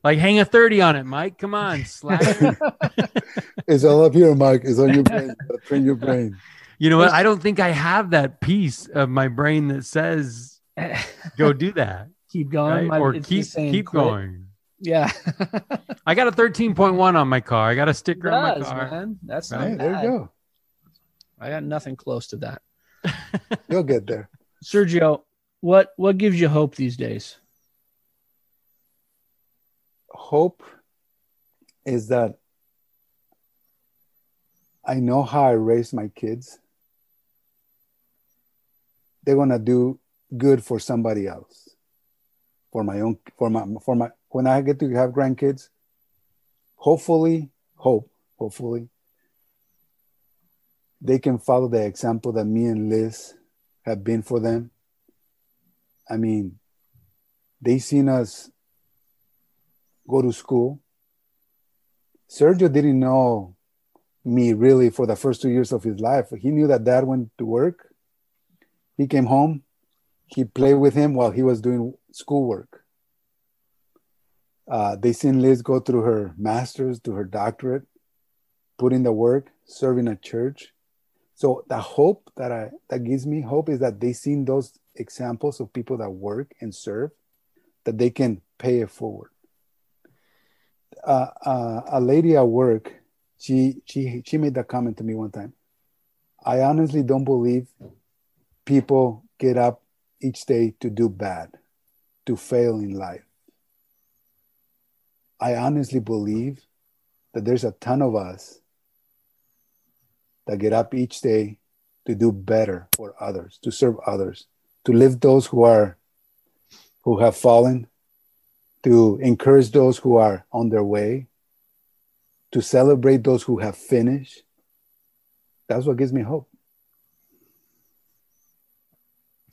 like hang a 30 on it, Mike. Come on, slap it's all up here, Mike. It's on your brain. Train your brain. You know what? I don't think I have that piece of my brain that says go do that. Keep going. Right? Or keep keep quit. going. Yeah. I got a 13.1 on my car. I got a sticker does, on my car. Man. That's right. There you go. I got nothing close to that. You'll get there. Sergio, what what gives you hope these days? Hope is that I know how I raised my kids. They're gonna do good for somebody else. For my own, for my, for my, when I get to have grandkids, hopefully, hope, hopefully, they can follow the example that me and Liz have been for them. I mean, they seen us go to school. Sergio didn't know me really for the first two years of his life. He knew that dad went to work. He came home. He played with him while he was doing schoolwork. Uh, they seen Liz go through her master's to her doctorate, put in the work, serving a church. So the hope that I that gives me hope is that they seen those examples of people that work and serve, that they can pay it forward. Uh, uh, a lady at work, she she she made that comment to me one time. I honestly don't believe people get up each day to do bad, to fail in life. I honestly believe that there's a ton of us that get up each day to do better for others, to serve others, to lift those who are who have fallen, to encourage those who are on their way, to celebrate those who have finished. That's what gives me hope.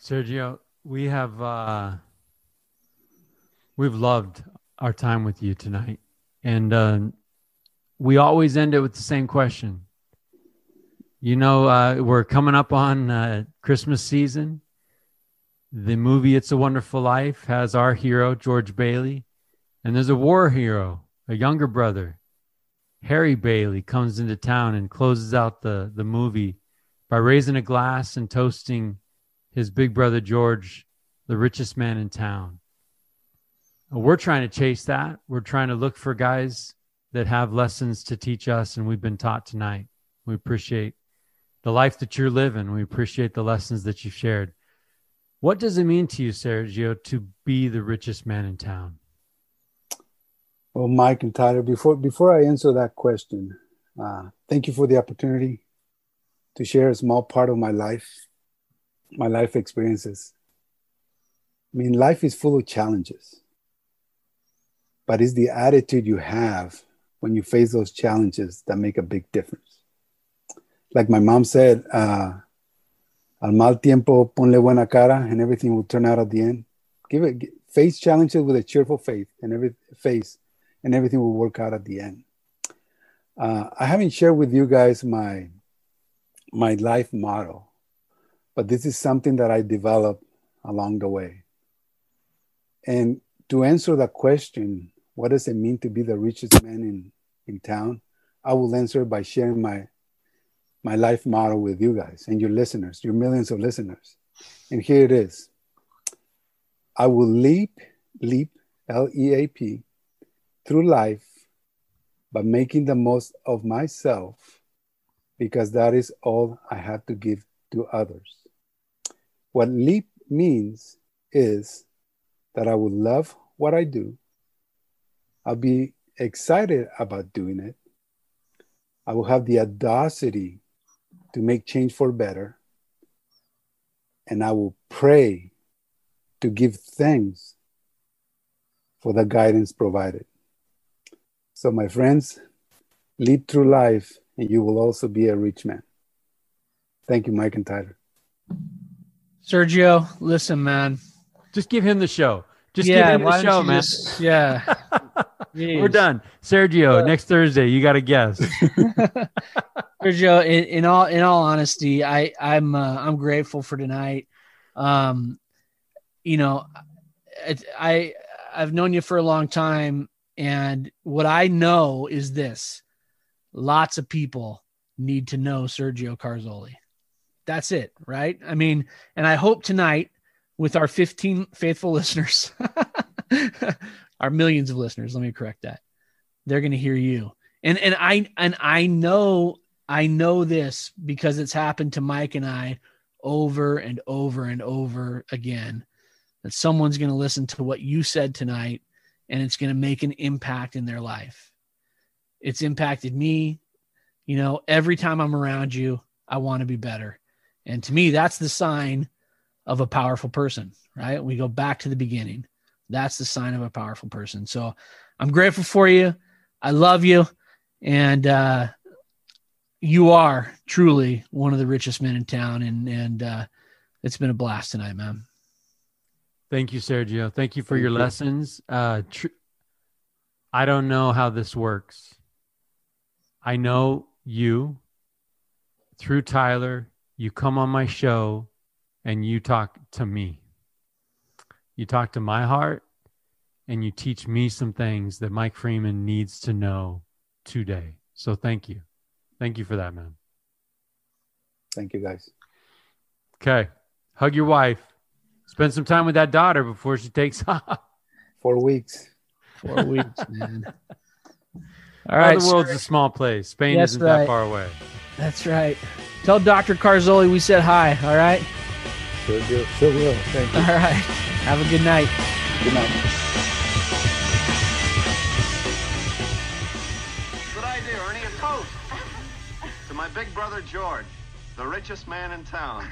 Sergio, we have uh, we've loved our time with you tonight, and uh, we always end it with the same question. You know, uh, we're coming up on uh, Christmas season. The movie "It's a Wonderful Life" has our hero George Bailey, and there's a war hero, a younger brother, Harry Bailey, comes into town and closes out the the movie by raising a glass and toasting his big brother George, the richest man in town. We're trying to chase that. We're trying to look for guys that have lessons to teach us, and we've been taught tonight. We appreciate the life that you're living. We appreciate the lessons that you've shared. What does it mean to you, Sergio, to be the richest man in town? Well, Mike and Tyler, before before I answer that question, uh, thank you for the opportunity to share a small part of my life my life experiences. I mean, life is full of challenges, but it's the attitude you have when you face those challenges that make a big difference. Like my mom said, uh, al mal tiempo ponle buena cara and everything will turn out at the end. Give it, face challenges with a cheerful faith and every face and everything will work out at the end. Uh, I haven't shared with you guys my my life motto but this is something that I developed along the way. And to answer that question, what does it mean to be the richest man in, in town? I will answer by sharing my my life model with you guys and your listeners, your millions of listeners. And here it is. I will leap, leap, L E A P, through life by making the most of myself because that is all I have to give to others. What leap means is that I will love what I do. I'll be excited about doing it. I will have the audacity to make change for better. And I will pray to give thanks for the guidance provided. So, my friends, leap through life and you will also be a rich man. Thank you, Mike and Tyler. Sergio, listen, man. Just give him the show. Just yeah, give him the show, man. Just, yeah. We're done. Sergio, next Thursday, you got a guest. Sergio, in, in, all in all honesty, I I'm uh, I'm grateful for tonight. Um, you know, I I've known you for a long time, and what I know is this: lots of people need to know Sergio Carzoli. That's it, right? I mean, and I hope tonight with our 15 faithful listeners, our millions of listeners, let me correct that. They're going to hear you. And and I and I know I know this because it's happened to Mike and I over and over and over again that someone's going to listen to what you said tonight and it's going to make an impact in their life. It's impacted me. You know, every time I'm around you, I want to be better. And to me, that's the sign of a powerful person, right? We go back to the beginning. That's the sign of a powerful person. So I'm grateful for you. I love you. And uh, you are truly one of the richest men in town. And, and uh, it's been a blast tonight, man. Thank you, Sergio. Thank you for Thank your you. lessons. Uh, tr- I don't know how this works. I know you through Tyler. You come on my show and you talk to me. You talk to my heart and you teach me some things that Mike Freeman needs to know today. So thank you. Thank you for that, man. Thank you, guys. Okay. Hug your wife. Spend some time with that daughter before she takes off. Four weeks. Four weeks, man. All right. the world's a small place. Spain That's isn't right. that far away. That's right. Tell Dr. Carzoli we said hi. All right. Sure will. Sure will. Thank you. All right. Have a good night. Good night. Good idea, Ernie. A toast to my big brother George, the richest man in town.